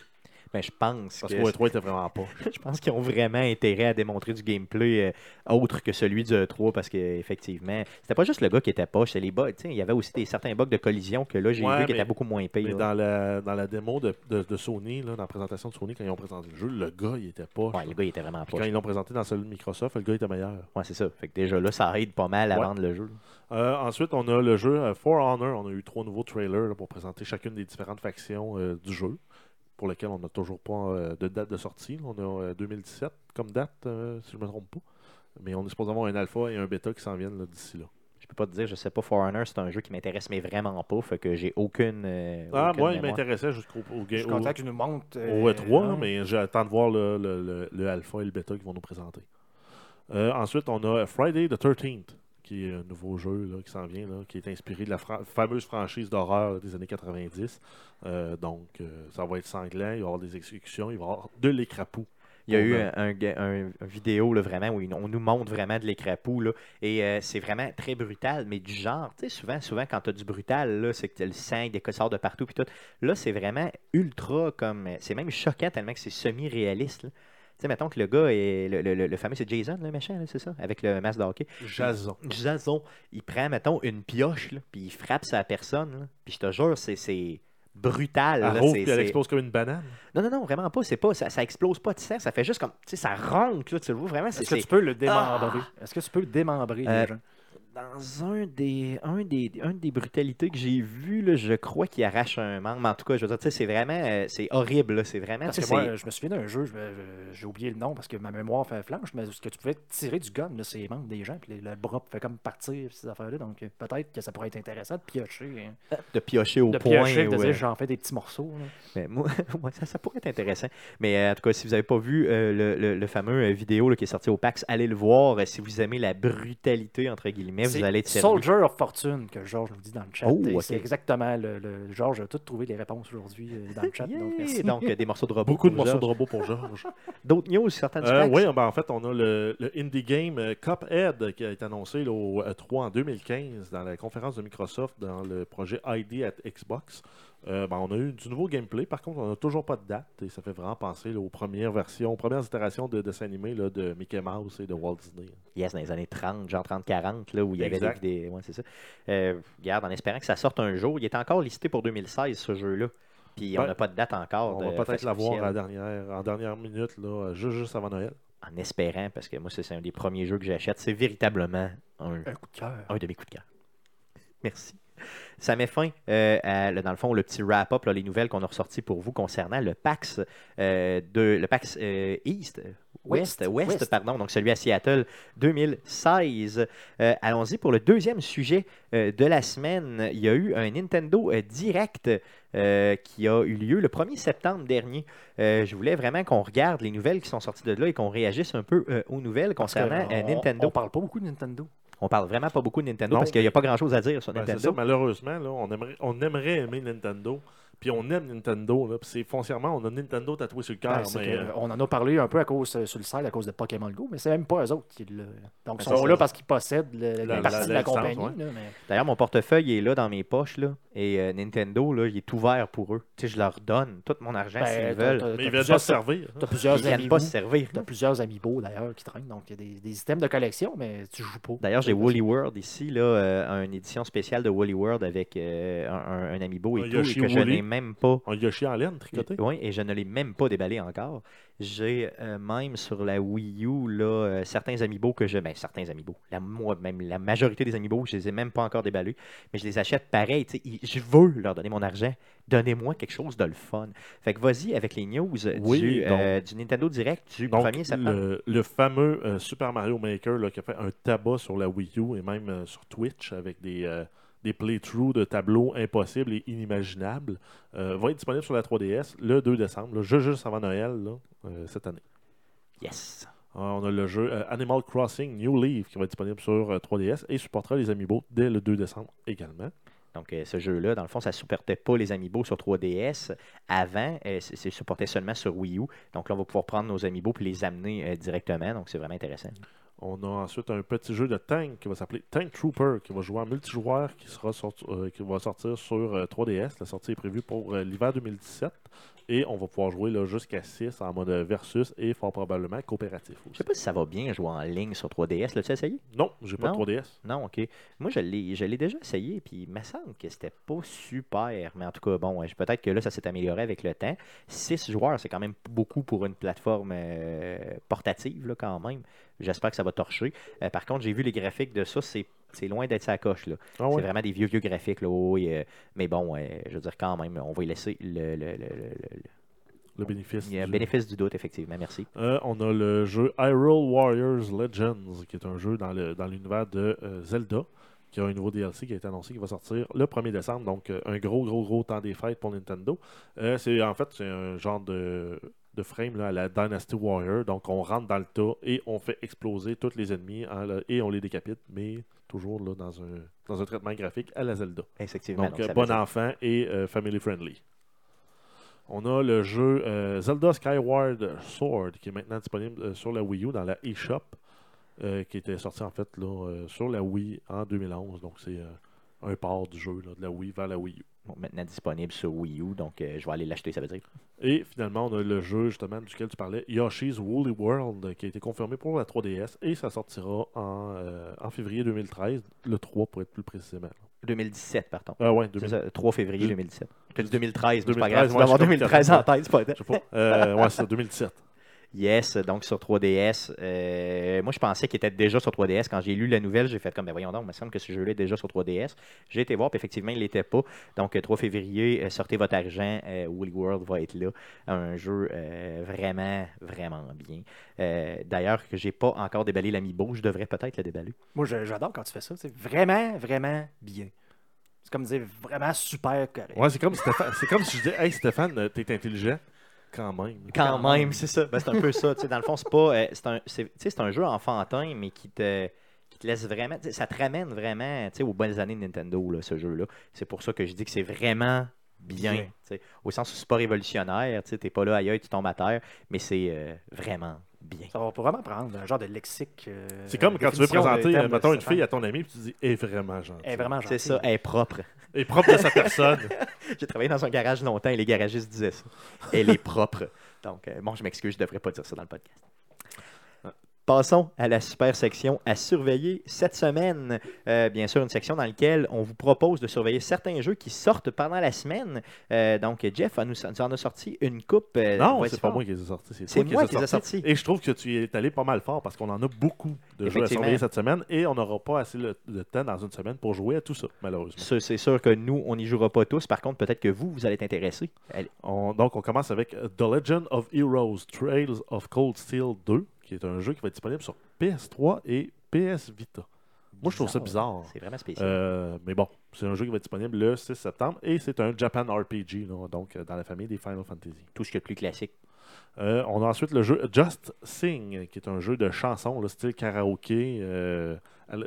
Speaker 1: Mais je pense
Speaker 2: Parce
Speaker 1: que.
Speaker 2: qu'au 3 était vraiment pas.
Speaker 1: je pense qu'ils ont vraiment intérêt à démontrer du gameplay euh, autre que celui du E3 parce qu'effectivement, c'était pas juste le gars qui était poche, c'est les bugs. tu sais, Il y avait aussi des, certains bugs de collision que là, j'ai
Speaker 2: Ouais,
Speaker 1: vu qui étaient beaucoup moins là.
Speaker 2: dans la, dans la démo de, de- de Sony, là, dans la présentation de Sony, quand ils ont présenté le jeu, le gars, il était pas.
Speaker 1: Ouais, le gars, il était vraiment poche.
Speaker 2: quand ils l'ont présenté dans celui de Microsoft, le gars était meilleur.
Speaker 1: Ouais, c'est ça. Fait que déjà là, ça aide pas mal à
Speaker 2: Ouais.
Speaker 1: vendre le jeu.
Speaker 2: Euh, ensuite, on a le jeu euh, For Honor. On a eu trois nouveaux trailers là, pour présenter chacune des différentes factions euh, du jeu, pour lesquelles on n'a toujours pas euh, de date de sortie. On a euh, 2017 comme date, euh, si je ne me trompe pas. Mais on est supposé avoir un alpha et un bêta qui s'en viennent d'ici là.
Speaker 1: Je peux pas te dire, je sais pas, Foreigner, c'est un jeu qui m'intéresse, mais vraiment pas. Fait que j'ai aucune. euh,
Speaker 2: Ah,
Speaker 1: aucune
Speaker 2: moi, il m'intéressait jusqu'au au,
Speaker 3: Je content que tu nous montres.
Speaker 2: au
Speaker 3: euh,
Speaker 2: E3,
Speaker 3: hein.
Speaker 2: mais j'attends de voir le, le, le- le alpha et le bêta qu'ils vont nous présenter. Euh, ensuite, on a Friday the 13th, qui est un nouveau jeu là, qui s'en vient, là, qui est inspiré de la fra- fameuse franchise d'horreur des années 90. Euh, donc, euh, ça va être sanglant, il va y avoir des exécutions, il va y avoir de l'écrapou.
Speaker 1: Il y a eu un, vidéo là, vraiment où on nous montre vraiment de l'écrapou. Et euh, c'est vraiment très brutal, mais du genre, tu sais, souvent, souvent quand tu as du brutal, c'est que t'as le sang, des sort de partout. Puis tout. Là, c'est vraiment ultra comme. C'est même choquant tellement que c'est semi-réaliste. Tu sais, mettons que le gars est. Le, le- le- le fameux, c'est Jason, le méchant, c'est ça, avec le masque de hockey.
Speaker 2: Jason.
Speaker 1: Jason, il prend, mettons, une pioche, là, puis il frappe sa personne. là. Puis je te jure, c'est- c'est brutal. là,
Speaker 2: Elle
Speaker 1: c'est-
Speaker 2: puis elle explose comme une banane.
Speaker 1: non, non, non, vraiment pas. C'est pas, ça, ça explose pas de sang. Ça fait juste comme, tu sais, ça ronque, là, tu le vois vraiment. c'est-
Speaker 3: Est-ce que tu peux le démembrer? Est-ce que tu peux démembrer
Speaker 1: Euh,
Speaker 3: les gens?
Speaker 1: Dans un des, un des, un des brutalités que j'ai vues, là, je crois qu'il arrache un membre. Mais en tout cas, je veux dire, c'est vraiment, euh, c'est horrible. là, C'est vraiment,
Speaker 3: Parce que moi, je me souviens d'un jeu, j'ai oublié le nom parce que ma mémoire fait flanche, mais ce que tu pouvais tirer du gun, c'est les membres des gens, puis le bras fait comme partir, ces affaires-là. Donc euh, peut-être que ça pourrait être intéressant de piocher. hein.
Speaker 1: de piocher au
Speaker 3: De
Speaker 1: point.
Speaker 3: piocher, de dire
Speaker 1: euh,
Speaker 3: j'en fais des petits morceaux. là.
Speaker 1: mais moi, ça, ça pourrait être intéressant. Mais euh, en tout cas, si vous n'avez pas vu euh, le, le- le fameux euh, vidéo là, qui est sorti au PAX, allez le voir. Euh, si vous aimez la brutalité, entre guillemets, vous allez être.
Speaker 3: Soldier of Fortune que Georges nous dit dans le chat.
Speaker 1: Oh,
Speaker 3: Et
Speaker 1: ok.
Speaker 3: C'est exactement le, le- Georges a tout trouvé les réponses aujourd'hui euh, dans le chat. donc,
Speaker 1: Yeah!
Speaker 3: merci.
Speaker 1: Donc, euh, des morceaux de robot.
Speaker 2: Beaucoup de morceaux de robots pour Georges.
Speaker 1: D'autres news, certaines
Speaker 2: Euh, oui, ben, en fait, on a le, le indie game euh, Cuphead qui a été annoncé là, au E3 en 2015 dans la conférence de Microsoft dans le projet ID at Xbox. Euh, ben, on a eu du nouveau gameplay. Par contre, on n'a toujours pas de date et ça fait vraiment penser là, aux premières versions, aux premières itérations de dessins animés là, de Mickey Mouse et de Walt Disney.
Speaker 1: Yes, dans les années 30, genre 30-40, là, où il y avait
Speaker 2: Exact.
Speaker 1: des... Ouais, c'est ça. Euh, regarde, en espérant que ça sorte un jour, il est encore listé pour 2016, ce jeu-là. Puis on
Speaker 2: Ouais.
Speaker 1: n'a pas de date encore.
Speaker 2: On
Speaker 1: de
Speaker 2: va peut-être l'avoir à dernière, en dernière minute, là, juste, juste avant Noël.
Speaker 1: En espérant, parce que moi, c'est c'est un des premiers jeux que j'achète. C'est véritablement un,
Speaker 3: Un coup de cœur.
Speaker 1: un de mes coups de cœur. Merci. Ça met fin, euh, à, dans le fond, le petit wrap-up, les nouvelles qu'on a ressorties pour vous concernant le PAX, euh, de, le PAX euh, East, West,
Speaker 3: West,
Speaker 1: West,
Speaker 3: West.
Speaker 1: pardon, donc celui à Seattle 2016. Euh, Allons-y pour le deuxième sujet euh, de la semaine. Il y a eu un Nintendo euh, Direct qui a eu lieu le 1er septembre dernier. Je voulais vraiment qu'on regarde les nouvelles qui sont sorties de là et qu'on réagisse un peu aux nouvelles concernant
Speaker 3: on-
Speaker 1: Nintendo.
Speaker 3: On parle pas beaucoup de Nintendo.
Speaker 1: On parle vraiment pas beaucoup de Nintendo
Speaker 2: Non,
Speaker 1: parce qu'il n'y a pas grand-chose à dire sur
Speaker 2: Ben,
Speaker 1: Nintendo.
Speaker 2: ça, malheureusement, là, on, aimerait, on aimerait aimer Nintendo. Puis on aime Nintendo. Là, puis c'est foncièrement, on a Nintendo tatoué sur le cœur.
Speaker 3: Ben,
Speaker 2: mais,
Speaker 3: que,
Speaker 2: euh,
Speaker 3: on en a parlé un peu à cause euh, sur le site à cause de Pokémon Go, mais c'est même pas eux autres qui le. Donc
Speaker 1: Ben,
Speaker 3: ils sont là parce qu'ils possèdent le-
Speaker 2: La-
Speaker 3: partie de
Speaker 2: la
Speaker 3: compagnie.
Speaker 2: ouais.
Speaker 3: là, mais-
Speaker 1: D'ailleurs, mon portefeuille est là dans mes poches là, et euh, Nintendo, là, il est ouvert pour eux. Tu sais, je leur donne tout mon argent
Speaker 3: Ben,
Speaker 1: s'ils veulent.
Speaker 3: t'as-
Speaker 2: mais ils veulent pas se servir.
Speaker 3: T'as plusieurs
Speaker 1: Ils viennent
Speaker 3: amis
Speaker 1: pas se servir.
Speaker 3: T'as plusieurs amiibo d'ailleurs qui traînent, donc il y a des, des items de collection, mais tu joues pas.
Speaker 1: D'ailleurs, j'ai Woolly World ici, là, euh, une édition spéciale de Woolly World avec euh, un, un- un amiibo et
Speaker 2: Un
Speaker 1: tout, et que je n'ai même pas.
Speaker 2: Un Yoshi en laine tricoté?
Speaker 1: Oui, et je ne l'ai même pas déballé encore. J'ai euh, même sur la Wii U là, euh, certains amiibo que je. Ben, certains amiibo. La, moi, même la majorité des amiibo, je les ai même pas encore déballés. Mais je les achète pareil. ils- Je veux leur donner mon argent. Donnez-moi quelque chose de le fun. Fait que vas-y avec les news
Speaker 2: Oui,
Speaker 1: du,
Speaker 2: donc-
Speaker 1: euh, du Nintendo Direct du
Speaker 2: Donc,
Speaker 1: 1er septembre.
Speaker 2: le, le fameux euh, Super Mario Maker là, qui a fait un tabac sur la Wii U et même euh, sur Twitch avec des, euh, des playthroughs de tableaux impossibles et inimaginables, euh, va être disponible sur la 3DS le 2 décembre, là, juste, avant Noël là, euh, cette année.
Speaker 1: Yes.
Speaker 2: Euh, on a le jeu euh, Animal Crossing New Leaf qui va être disponible sur euh, 3DS et supportera les Amiibo dès le 2 décembre également.
Speaker 1: Donc, euh, ce jeu-là, dans le fond, ça ne supportait pas les Amiibo sur 3DS. Avant, euh, c'est c'est supporté seulement sur Wii U. Donc là, on va pouvoir prendre nos Amiibo et les amener euh, directement. Donc, c'est vraiment intéressant.
Speaker 2: On a ensuite un petit jeu de tank qui va s'appeler Tank Trooper, qui va jouer en multijoueur, qui, sera sorti- euh, qui va sortir sur euh, 3DS. La sortie est prévue pour euh, l'hiver 2017. Et on va pouvoir jouer jusqu'à 6 en mode versus et fort probablement coopératif
Speaker 1: Je sais pas si ça va bien jouer en ligne sur 3DS. L'as-tu essayé?
Speaker 2: Non, j'ai pas
Speaker 1: Non?
Speaker 2: de 3DS.
Speaker 1: Non, ok. Moi, je l'ai je l'ai déjà essayé, puis il me semble que c'était pas super. Mais en tout cas, bon, peut-être que là, ça s'est amélioré avec le temps. 6 joueurs, c'est quand même beaucoup pour une plateforme euh, portative, là, quand même. J'espère que ça va torcher. Euh, par contre, j'ai vu les graphiques de ça, c'est c'est loin d'être sa coche, là.
Speaker 2: Ah
Speaker 1: C'est vraiment des vieux, vieux graphiques, là. euh, mais bon, euh, je veux dire, quand même, on va y laisser le, le- le- le- le-
Speaker 2: bénéfice.
Speaker 1: il y a
Speaker 2: du-
Speaker 1: bénéfice du doute, effectivement. Merci.
Speaker 2: Euh, on a le jeu Hyrule Warriors Legends, qui est un jeu dans le- dans l'univers de Zelda, qui a un nouveau DLC qui a été annoncé qui va sortir le 1er décembre. Donc, un gros, gros, gros temps des fêtes pour Nintendo. C'est En fait, c'est un genre de, de frame là, à la Dynasty Warrior. Donc, on rentre dans le tas et on fait exploser tous les ennemis en- et on les décapite, mais toujours là, dans, un, dans un traitement graphique à la Zelda.
Speaker 1: Effectivement.
Speaker 2: Donc,
Speaker 1: donc
Speaker 2: euh, bon enfant et euh, family friendly. On a le jeu euh, Zelda Skyward Sword qui est maintenant disponible sur la Wii U dans la eShop, qui était sorti en fait là, sur la Wii en 2011. Donc, c'est un port du jeu là, de la Wii vers la Wii U.
Speaker 1: Bon, maintenant disponible sur Wii U, donc euh, je vais aller l'acheter, ça veut dire.
Speaker 2: Et finalement, on a le jeu justement duquel tu parlais, Yoshi's Woolly World, qui a été confirmé pour la 3DS et ça sortira en, euh, en février 2013, le 3 pour être plus précisément.
Speaker 1: 2017, pardon.
Speaker 2: Ah ouais,
Speaker 1: C'est
Speaker 2: 2000,
Speaker 1: ça, 3 février
Speaker 2: Je-
Speaker 1: 2017. Tu as dit 2013, mais c'est pas
Speaker 2: 2013,
Speaker 1: grave. Tu
Speaker 2: ouais,
Speaker 1: dois avoir
Speaker 2: je suis comme
Speaker 1: 2013 en
Speaker 2: 14.
Speaker 1: tête, c'est pas
Speaker 2: je sais pas. Euh, ouais, c'est ça, 2017.
Speaker 1: Yes, donc sur 3DS. euh, moi, je pensais qu'il était déjà sur 3DS. Quand j'ai lu la nouvelle, j'ai fait comme, ben voyons donc, il me semble que ce jeu-là est déjà sur 3DS. J'ai été voir, puis effectivement, il l'était pas. Donc, euh, 3 février, euh, sortez votre argent. euh, Woolly World va être là. Un jeu euh, vraiment, vraiment bien. Euh, D'ailleurs, que j'ai pas encore déballé l'amiibo, je devrais peut-être le déballer.
Speaker 3: Moi, j'adore quand tu fais ça. C'est vraiment, vraiment bien. C'est comme dire vraiment super correct.
Speaker 2: Ouais, c'est comme, Stéphane- c'est comme si je disais Hey Stéphane, euh, t'es intelligent. Quand même.
Speaker 1: Quand,
Speaker 3: Quand
Speaker 1: même,
Speaker 3: même.
Speaker 1: c'est ça. Ben, c'est un peu ça. tu sais, Dans le fond, c'est pas. euh, c'est un, c'est- tu sais, c'est un jeu enfantin, mais qui te, qui te laisse vraiment. Ça te ramène vraiment tu sais, aux bonnes années de Nintendo, là, ce jeu-là. C'est pour ça que je dis que c'est vraiment bien.
Speaker 3: Bien.
Speaker 1: tu sais, Au sens où c'est pas révolutionnaire. Tu n'es pas là, aïe, aïe, tu tombes à terre, mais c'est euh, vraiment bien.
Speaker 3: Ça va vraiment prendre un genre de lexique. euh,
Speaker 2: C'est comme quand tu veux présenter, euh, mettons, une fille à ton ami, puis tu dis est vraiment gentil.
Speaker 3: Elle est vraiment
Speaker 1: C'est
Speaker 3: gentille.
Speaker 1: ça, elle est propre.
Speaker 2: Et propre de sa personne.
Speaker 1: J'ai travaillé dans un garage longtemps et les garagistes disaient ça. Elle est propre. Donc, euh, bon, je m'excuse, je ne devrais pas dire ça dans le podcast. Passons à la super section à surveiller cette semaine. Euh, bien sûr, une section dans laquelle on vous propose de surveiller certains jeux qui sortent pendant la semaine. Euh, donc, Jeff nous, nous en a sorti une coupe. euh,
Speaker 2: Non, c'est pas moi qui les ai sortis. C'est
Speaker 1: moi qui les ai sortis.
Speaker 2: Et je trouve que tu y es allé pas mal fort parce qu'on en a beaucoup de jeux à surveiller cette semaine et on n'aura pas assez le- de temps dans une semaine pour jouer à tout ça, malheureusement.
Speaker 1: C'est sûr que nous, on n'y jouera pas tous. Par contre, peut-être que vous, vous allez être intéressés. Allez.
Speaker 2: On- donc, on commence avec The Legend of Heroes Trails of Cold Steel 2, qui est un jeu qui va être disponible sur PS3 et PS Vita. Moi, je trouve ça bizarre.
Speaker 1: C'est vraiment spécial.
Speaker 2: Euh, mais bon, c'est un jeu qui va être disponible le 6 septembre et c'est un Japan RPG, là, donc euh, dans la famille des Final Fantasy.
Speaker 1: Tout ce qui est plus classique.
Speaker 2: Euh, on a ensuite le jeu Just Sing, qui est un jeu de chansons, le style karaoké, euh,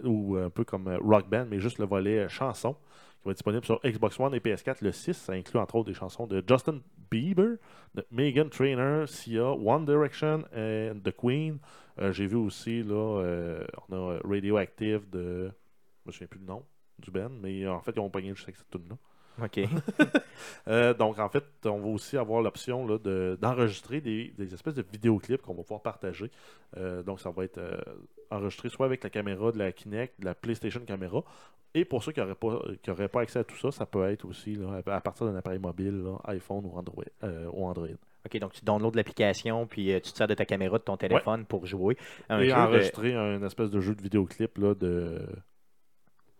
Speaker 2: ou un peu comme Rock Band, mais juste le volet chanson, qui va être disponible sur Xbox One et PS4 le 6. Ça inclut entre autres des chansons de Justin Bieber, de Megan Trainor, Sia, One Direction et The Queen. Euh, J'ai vu aussi, là, euh, on a Radioactive de. Je me souviens plus du nom du band, mais euh, en fait, ils ont pogné juste avec cette tune là
Speaker 1: OK.
Speaker 2: euh, donc, en fait, on va aussi avoir l'option là, de- d'enregistrer des, des espèces de vidéoclips qu'on va pouvoir partager. Euh, donc, ça va être euh, enregistré soit avec la caméra de la Kinect, de la PlayStation Camera. Et pour ceux qui n'auraient pas, qui auraient pas accès à tout ça, ça peut être aussi là, à partir d'un appareil mobile, là, iPhone ou Android. ou Android.
Speaker 1: OK, donc tu downloads l'application, puis tu te sers de ta caméra de ton téléphone pour jouer. Un
Speaker 2: et
Speaker 1: de-
Speaker 2: enregistrer un espèce de jeu de vidéoclip là, de,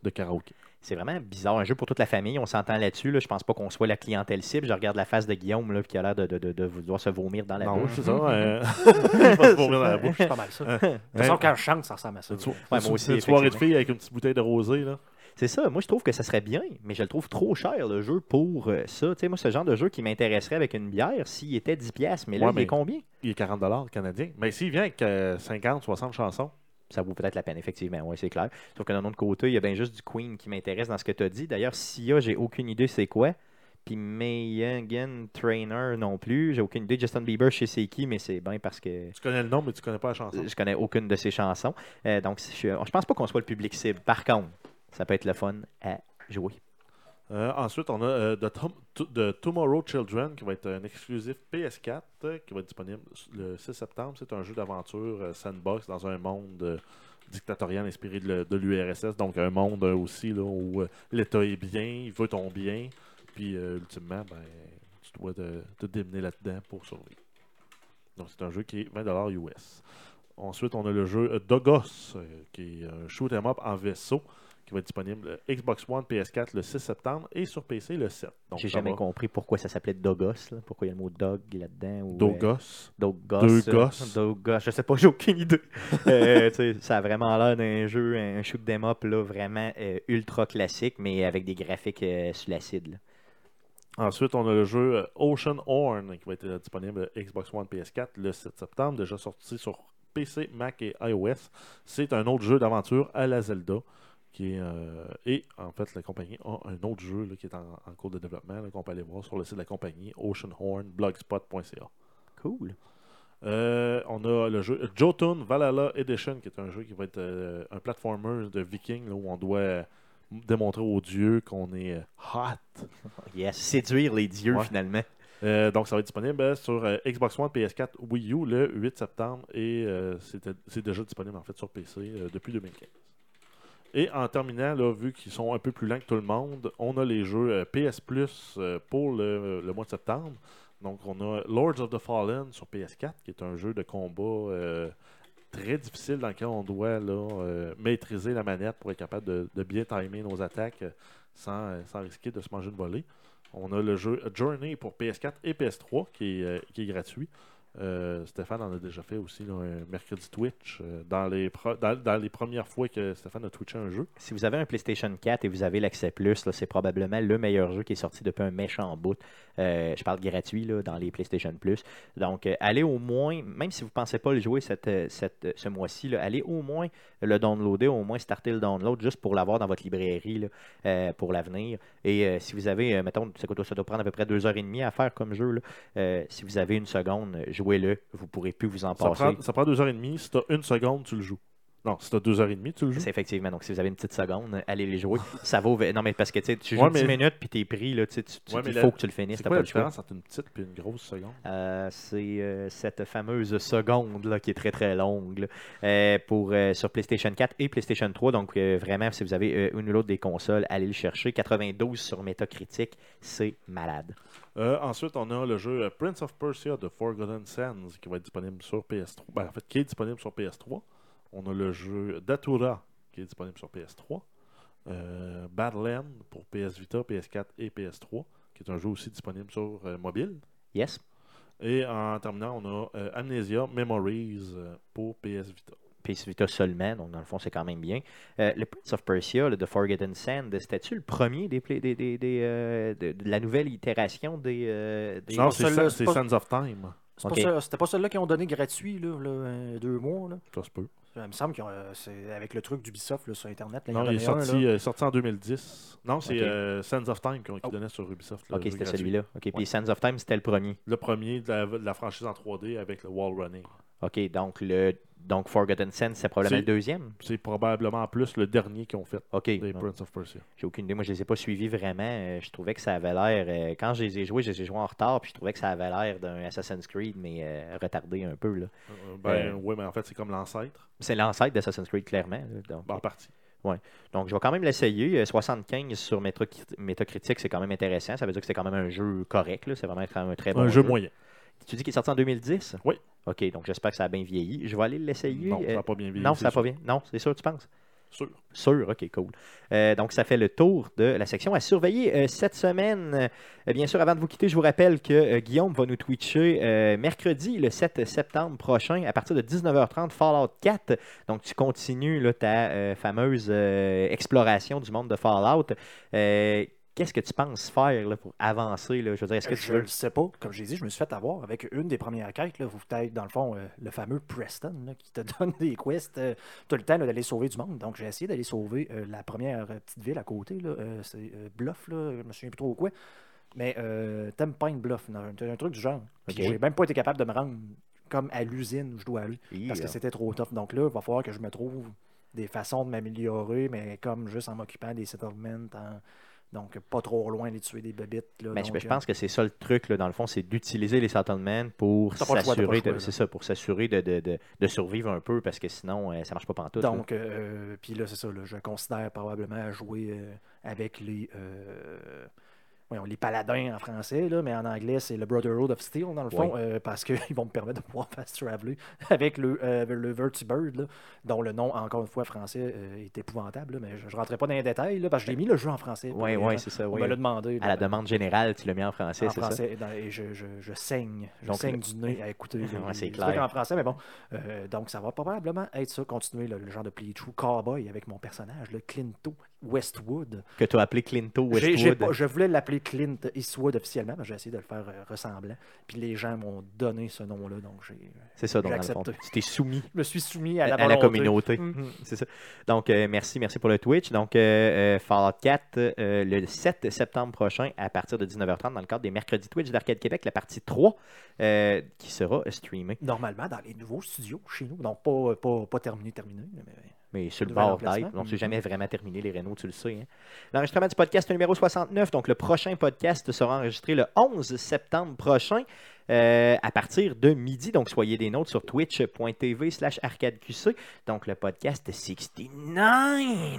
Speaker 2: de karaoké.
Speaker 1: C'est vraiment bizarre. Un jeu pour toute la famille, on s'entend là-dessus. Là. Je pense pas qu'on soit la clientèle cible. Je regarde la face de Guillaume là, qui a l'air de, de, de, de vouloir se vomir dans la
Speaker 2: non,
Speaker 1: bouche.
Speaker 2: c'est ça. euh, il va se vomir dans la bouche.
Speaker 3: C'est pas mal ça. De toute façon, quand je chante, ça ressemble à ça.
Speaker 2: Une, so-
Speaker 1: moi
Speaker 2: une
Speaker 1: aussi,
Speaker 2: soirée de filles avec une petite bouteille de rosé. Là.
Speaker 1: C'est ça. Moi, je trouve que ça serait bien, mais je le trouve trop cher, le jeu, pour euh, ça. Tu sais, moi, ce genre de jeu qui m'intéresserait avec une bière s'il était 10$. piastres, Mais là,
Speaker 2: Ouais,
Speaker 1: il est combien?
Speaker 2: il est 40 canadiens. Mais s'il vient avec euh, 50, 60 chansons,
Speaker 1: Ça vaut peut-être la peine, effectivement. Oui, c'est clair. Sauf que d'un autre côté, il y a bien juste du Queen qui m'intéresse dans ce que tu as dit. D'ailleurs, Sia, j'ai aucune idée c'est quoi. Puis Megan Trainer non plus. J'ai aucune idée. Justin Bieber, je sais c'est qui, mais c'est bien parce que
Speaker 2: tu connais le nom, mais tu connais pas la chanson.
Speaker 1: je connais aucune de ses chansons. Euh, donc, je, je pense pas qu'on soit le public cible. Par contre, ça peut être le fun à jouer.
Speaker 2: Euh, ensuite, on a euh, The, Tom- To- The Tomorrow Children, qui va être un exclusif PS4, euh, qui va être disponible le 6 septembre. C'est un jeu d'aventure sandbox dans un monde dictatorial inspiré de, l'URSS. Donc, un monde aussi là, où l'État est bien, il veut ton bien. Puis, ultimement, ben, tu dois te, te démener là-dedans pour survivre. Donc, c'est un jeu qui est 20$ US. Ensuite, on a le jeu Dogos, qui est un shoot 'em up en vaisseau, qui va être disponible Xbox One, PS4 le 6 septembre et sur PC le 7. Donc,
Speaker 1: J'ai jamais
Speaker 2: va.
Speaker 1: compris pourquoi ça s'appelait Dogos. Là. Pourquoi il y a le mot dog là-dedans. ou, euh,
Speaker 2: Dogos.
Speaker 1: Dogos. Euh,
Speaker 2: gosses.
Speaker 1: Dogos. Je sais pas, j'ai aucune idée. Euh, ça a vraiment l'air d'un jeu, un shoot 'em up là, vraiment euh, ultra classique, mais avec des graphiques euh, sur l'acide.
Speaker 2: Ensuite, on a le jeu euh, Ocean Horn qui va être euh, disponible Xbox One, PS4 le 7 septembre, déjà sorti sur PC, Mac et iOS. C'est un autre jeu d'aventure à la Zelda. Qui est, euh, et en fait, la compagnie a un autre jeu là, qui est en, en cours de développement qu'on peut aller voir sur le site de la compagnie, oceanhorn.blogspot.ca.
Speaker 1: Cool.
Speaker 2: Euh, on a le jeu Jotun Valhalla Edition, qui est un jeu qui va être euh, un platformer de viking là, où on doit démontrer aux dieux qu'on est hot.
Speaker 1: Yes. Séduire les dieux,
Speaker 2: Ouais.
Speaker 1: finalement.
Speaker 2: Euh, donc, ça va être disponible sur euh, Xbox One, PS4, Wii U le 8 septembre et euh, c'est déjà disponible en fait sur PC depuis 2015. Et en terminant, vu qu'ils sont un peu plus lents que tout le monde, on a les jeux euh, PS Plus euh, pour le, mois de septembre. Donc, on a Lords of the Fallen sur PS4, qui est un jeu de combat euh, très difficile dans lequel on doit maîtriser la manette pour être capable de, bien timer nos attaques sans, risquer de se manger une volée. On a le jeu Journey pour PS4 et PS3 qui est, euh, qui est gratuit. Euh, Stéphane en a déjà fait aussi un mercredi Twitch euh, dans, les premières fois que Stéphane a twitché un jeu.
Speaker 1: Si vous avez un PlayStation 4 et vous avez l'accès plus, c'est probablement le meilleur jeu qui est sorti depuis un méchant bout. Euh, je parle gratuit là, dans les PlayStation Plus. Donc, euh, allez au moins, même si vous ne pensez pas le jouer cette, euh, cette, ce mois-ci, allez au moins le downloader, au moins starter le download juste pour l'avoir dans votre librairie là, euh, pour l'avenir. Et si vous avez, mettons, ça, coûte- ça doit prendre à peu près deux heures et demie à faire comme jeu. là. Si vous avez une seconde, jouez-le. Vous ne pourrez plus vous en
Speaker 2: Ça
Speaker 1: passer.
Speaker 2: prend, ça prend deux heures et demie. Si tu as une seconde, tu le joues. Non, heures et demie, tu le joues.
Speaker 1: C'est effectivement. Donc, si vous avez une petite seconde, allez les jouer. Ça vaut. Non, mais parce que tu joues
Speaker 2: Ouais,
Speaker 1: 10
Speaker 2: mais-
Speaker 1: minutes puis t'es pris, là, tu
Speaker 2: Ouais,
Speaker 1: il
Speaker 2: la-
Speaker 1: faut que tu le finisses.
Speaker 2: C'est
Speaker 1: T'as
Speaker 2: quoi
Speaker 1: pas
Speaker 2: la
Speaker 1: le choix.
Speaker 2: différence entre une petite et une grosse seconde?
Speaker 1: Euh, c'est euh, cette fameuse seconde là, qui est très très longue là, euh, pour, sur PlayStation 4 et PlayStation 3. Donc vraiment, si vous avez une ou l'autre des consoles, allez le chercher. 92 sur Metacritic, c'est malade.
Speaker 2: Euh, ensuite, on a le jeu Prince of Persia de Forgotten Sands qui va être disponible sur PS3. Ben, en fait, qui est disponible sur PS3. On a le jeu Datura qui est disponible sur PS3. Euh, Badland pour PS Vita, PS4 et PS3, qui est un jeu aussi disponible sur euh, mobile.
Speaker 1: Yes.
Speaker 2: Et en terminant, on a euh, Amnesia Memories pour PS Vita.
Speaker 1: PS Vita seulement, donc dans le fond, c'est quand même bien. Euh, le Prince of Persia, le The Forgotten Sand, c'était-tu le premier des, play- des, des- des, euh, de, de la nouvelle itération des. euh, des-
Speaker 2: Non, c'est
Speaker 3: pas-
Speaker 2: Sands of Time.
Speaker 3: Pas C'était pas ceux-là qui ont donné gratuit, là, là, deux mois. Là.
Speaker 2: Ça se peut.
Speaker 3: Il me semble que c'est avec le truc d'Ubisoft là, sur Internet. là,
Speaker 2: Non, il est
Speaker 3: un,
Speaker 2: sorti,
Speaker 3: là.
Speaker 2: euh, sorti en 2010. Non, c'est euh, Sands of Time qu'on- qui
Speaker 3: Oh.
Speaker 2: donnait sur Ubisoft.
Speaker 1: Ok, c'était celui-là. Ok,
Speaker 2: Ouais.
Speaker 1: puis Sands of Time, c'était le premier.
Speaker 2: Le premier de la, de la franchise en 3D avec le wall running.
Speaker 1: Ok, donc le donc Forgotten Sands, c'est probablement le deuxième?
Speaker 2: C'est probablement en plus le dernier qu'ils ont fait
Speaker 1: Ok, donc,
Speaker 2: Prince of Persia.
Speaker 1: j'ai aucune idée. Moi, je les ai pas suivis vraiment. Euh, je trouvais que ça avait l'air. euh, quand je les ai joués, je les ai joués en retard, puis je trouvais que ça avait l'air d'un Assassin's Creed, mais euh, retardé un peu. là.
Speaker 2: Ben, oui, mais en fait, c'est comme l'ancêtre.
Speaker 1: C'est l'ancêtre d'Assassin's Creed, clairement. là, donc.
Speaker 2: En partie.
Speaker 1: Donc, je vais quand même l'essayer. Euh, 75 sur Metacritic, c'est quand même intéressant. Ça veut dire que c'est quand même un jeu correct. là. C'est vraiment quand même un très bon
Speaker 2: un jeu moyen.
Speaker 1: Tu dis qu'il est sorti en 2010?
Speaker 2: Oui.
Speaker 1: OK, donc j'espère que ça a bien vieilli. Je vais aller l'essayer.
Speaker 2: Non, ça
Speaker 1: Euh,
Speaker 2: n'a pas bien vieilli.
Speaker 1: non, ça n'a pas bien. Non, c'est sûr, tu penses?
Speaker 2: Sûr.
Speaker 1: Sûr, ok, cool. Euh, donc, ça fait le tour de la section à surveiller euh, cette semaine. Euh, bien sûr, avant de vous quitter, je vous rappelle que euh, Guillaume va nous twitcher euh, mercredi, le 7 septembre prochain, à partir de 19h30, Fallout 4. Donc, tu continues là, ta euh, fameuse euh, exploration du monde de Fallout. Euh, Qu'est-ce que tu penses faire là, pour avancer? Là? Je veux dire, est-ce que tu
Speaker 3: Je
Speaker 1: veux...
Speaker 3: sais pas. Comme j'ai dit, je me suis fait avoir avec une des premières quêtes. Là, vous êtes dans le fond euh, le fameux Preston là, qui te donne des quests euh, tout le temps d'aller sauver du monde. Donc j'ai essayé d'aller sauver euh, la première euh, petite ville à côté. là, euh, c'est euh, Bluff, là, je me souviens plus trop quoi. Mais euh, Tempine Bluff, non, un, un truc du genre. Puis
Speaker 1: Ok.
Speaker 3: j'ai même pas été capable de me rendre comme à l'usine où je dois aller. Parce que
Speaker 1: Yeah.
Speaker 3: c'était trop tough. Donc là, il va falloir que je me trouve des façons de m'améliorer, mais comme juste en m'occupant des settlements, en- donc pas trop loin les tuer des bébites. Là,
Speaker 1: Mais je,
Speaker 3: donc,
Speaker 1: je pense que c'est ça le truc, là, dans le fond, c'est d'utiliser les settlements pour s'assurer de,
Speaker 3: là.
Speaker 1: c'est ça, pour s'assurer de, de, de, de survivre un peu, parce que sinon, euh, ça marche pas pantoute.
Speaker 3: Donc, euh, puis là, c'est ça, là, je considère probablement jouer euh, avec les, euh, voyons, les paladins en français, là, mais en anglais, c'est le Brotherhood of Steel, dans le fond,
Speaker 1: Oui.
Speaker 3: euh, parce qu'ils vont me permettre de pouvoir fast traveler avec le, euh, le Vertibird, là, dont le nom, encore une fois, français, euh, est épouvantable. là, mais je ne rentrerai pas dans les détails, là, parce que j'ai mis le jeu en français.
Speaker 1: Oui, oui, c'est ça.
Speaker 3: On
Speaker 1: oui.
Speaker 3: me l'a demandé.
Speaker 1: À la
Speaker 3: là,
Speaker 1: demande générale, tu l'as mis en français,
Speaker 3: en
Speaker 1: c'est ça?
Speaker 3: français, dans- et je, je, je saigne. Je
Speaker 1: Donc,
Speaker 3: saigne
Speaker 1: le-
Speaker 3: du nez à écouter
Speaker 1: Ouais, c'est clair.
Speaker 3: en français, mais bon. Euh, donc, ça va probablement être ça, continuer le, le genre de playthrough cowboy avec mon personnage, le Clinto Westwood.
Speaker 1: Que tu as appelé Clinto Westwood.
Speaker 3: je voulais l'appeler Clint Eastwood officiellement, mais j'ai essayé de le faire euh, ressemblant. Puis les gens m'ont donné ce nom-là, donc j'ai,
Speaker 1: C'est ça, donc,
Speaker 3: accepté.
Speaker 1: tu t'es soumis
Speaker 3: je me suis soumis à la,
Speaker 1: à la
Speaker 3: volonté.
Speaker 1: communauté.
Speaker 3: Mm.
Speaker 1: Mm, C'est ça. Donc, euh, merci, merci pour le Twitch. Donc, euh, euh, Fallout 4, euh, le 7 septembre prochain, à partir de 19h30, dans le cadre des mercredis Twitch d'Arcade Québec, la partie 3, euh, qui sera streamée.
Speaker 3: Normalement, dans les nouveaux studios chez nous. Donc, pas, pas, pas terminé, terminé. Mais...
Speaker 1: Mais sur le bord d'être. On ne s'est
Speaker 3: Mhm.
Speaker 1: jamais vraiment terminé, les Renault, tu le sais. hein. L'enregistrement du podcast numéro 69, donc le prochain podcast sera enregistré le 11 septembre prochain. Euh, à partir de midi, donc soyez des nôtres sur twitch.tv slash arcadeqc. Donc le podcast 69.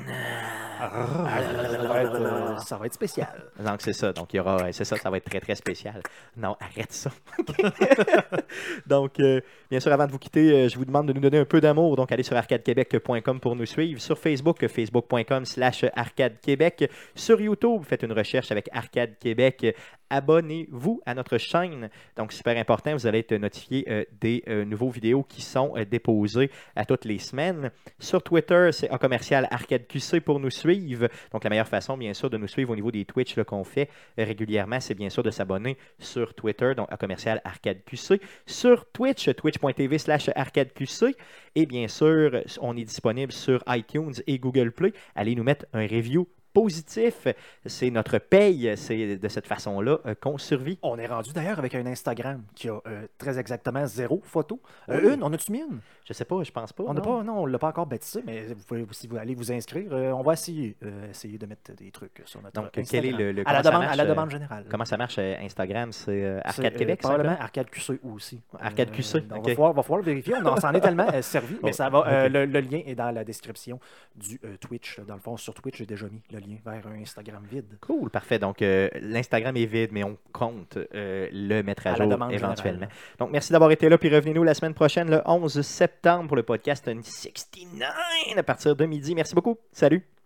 Speaker 3: Ça va être, euh, ça va être spécial.
Speaker 1: Donc c'est ça. Donc il y aura, c'est ça, ça va être très très spécial. Non, arrête ça. donc euh, bien sûr, avant de vous quitter, euh, je vous demande de nous donner un peu d'amour. Donc allez sur arcadequebec.com pour nous suivre. Sur Facebook, facebook.com slash arcadequebec. Sur YouTube, faites une recherche avec Arcade Québec. Abonnez-vous à notre chaîne. Donc super important, vous allez être notifié euh, des euh, nouveaux vidéos qui sont euh, déposées à toutes les semaines. Sur Twitter, c'est un commercial Arcade QC pour nous suivre. Donc la meilleure façon, bien sûr, de nous suivre au niveau des Twitch qu'on fait euh, régulièrement, c'est bien sûr de s'abonner sur Twitter, donc à commercial Arcade QC. Sur Twitch, twitch.tv slash Arcade QC. Et bien sûr, on est disponible sur iTunes et Google Play. Allez nous mettre un review positif. C'est notre paye. C'est de cette façon-là euh, qu'on survit.
Speaker 3: On est rendu d'ailleurs avec un Instagram qui a euh, très exactement zéro photo. Euh,
Speaker 1: Oui.
Speaker 3: Une, on a-tu mis une?
Speaker 1: Je sais pas, je pense pas.
Speaker 3: On n'a pas, non, on l'a pas encore baptisé, mais vous pouvez, si vous allez vous inscrire, on va essayer, essayer de mettre des trucs sur notre
Speaker 1: Donc,
Speaker 3: Instagram.
Speaker 1: quel est le- le-
Speaker 3: à, la
Speaker 1: ça
Speaker 3: demande,
Speaker 1: marche,
Speaker 3: à la demande générale.
Speaker 1: Comment ça marche Instagram? C'est Arcade Québec, ça?
Speaker 3: Probablement
Speaker 1: s'appelle?
Speaker 3: Arcade QC aussi.
Speaker 1: Arcade QC,
Speaker 3: donc,
Speaker 1: ok.
Speaker 3: va, falloir, va falloir le vérifier. On en- s'en est tellement servi, mais
Speaker 1: Oh,
Speaker 3: ça va. le, le lien est dans la description du Twitch. Dans le fond, sur Twitch, j'ai déjà mis le lien vers un Instagram vide.
Speaker 1: Cool, parfait. Donc, euh, l'Instagram est vide, mais on compte euh, le mettre à,
Speaker 3: À
Speaker 1: jour éventuellement.
Speaker 3: générale.
Speaker 1: Donc, merci d'avoir été là. Puis revenez-nous la semaine prochaine, le 11 septembre, pour le podcast 69 à partir de midi. Merci beaucoup. Salut.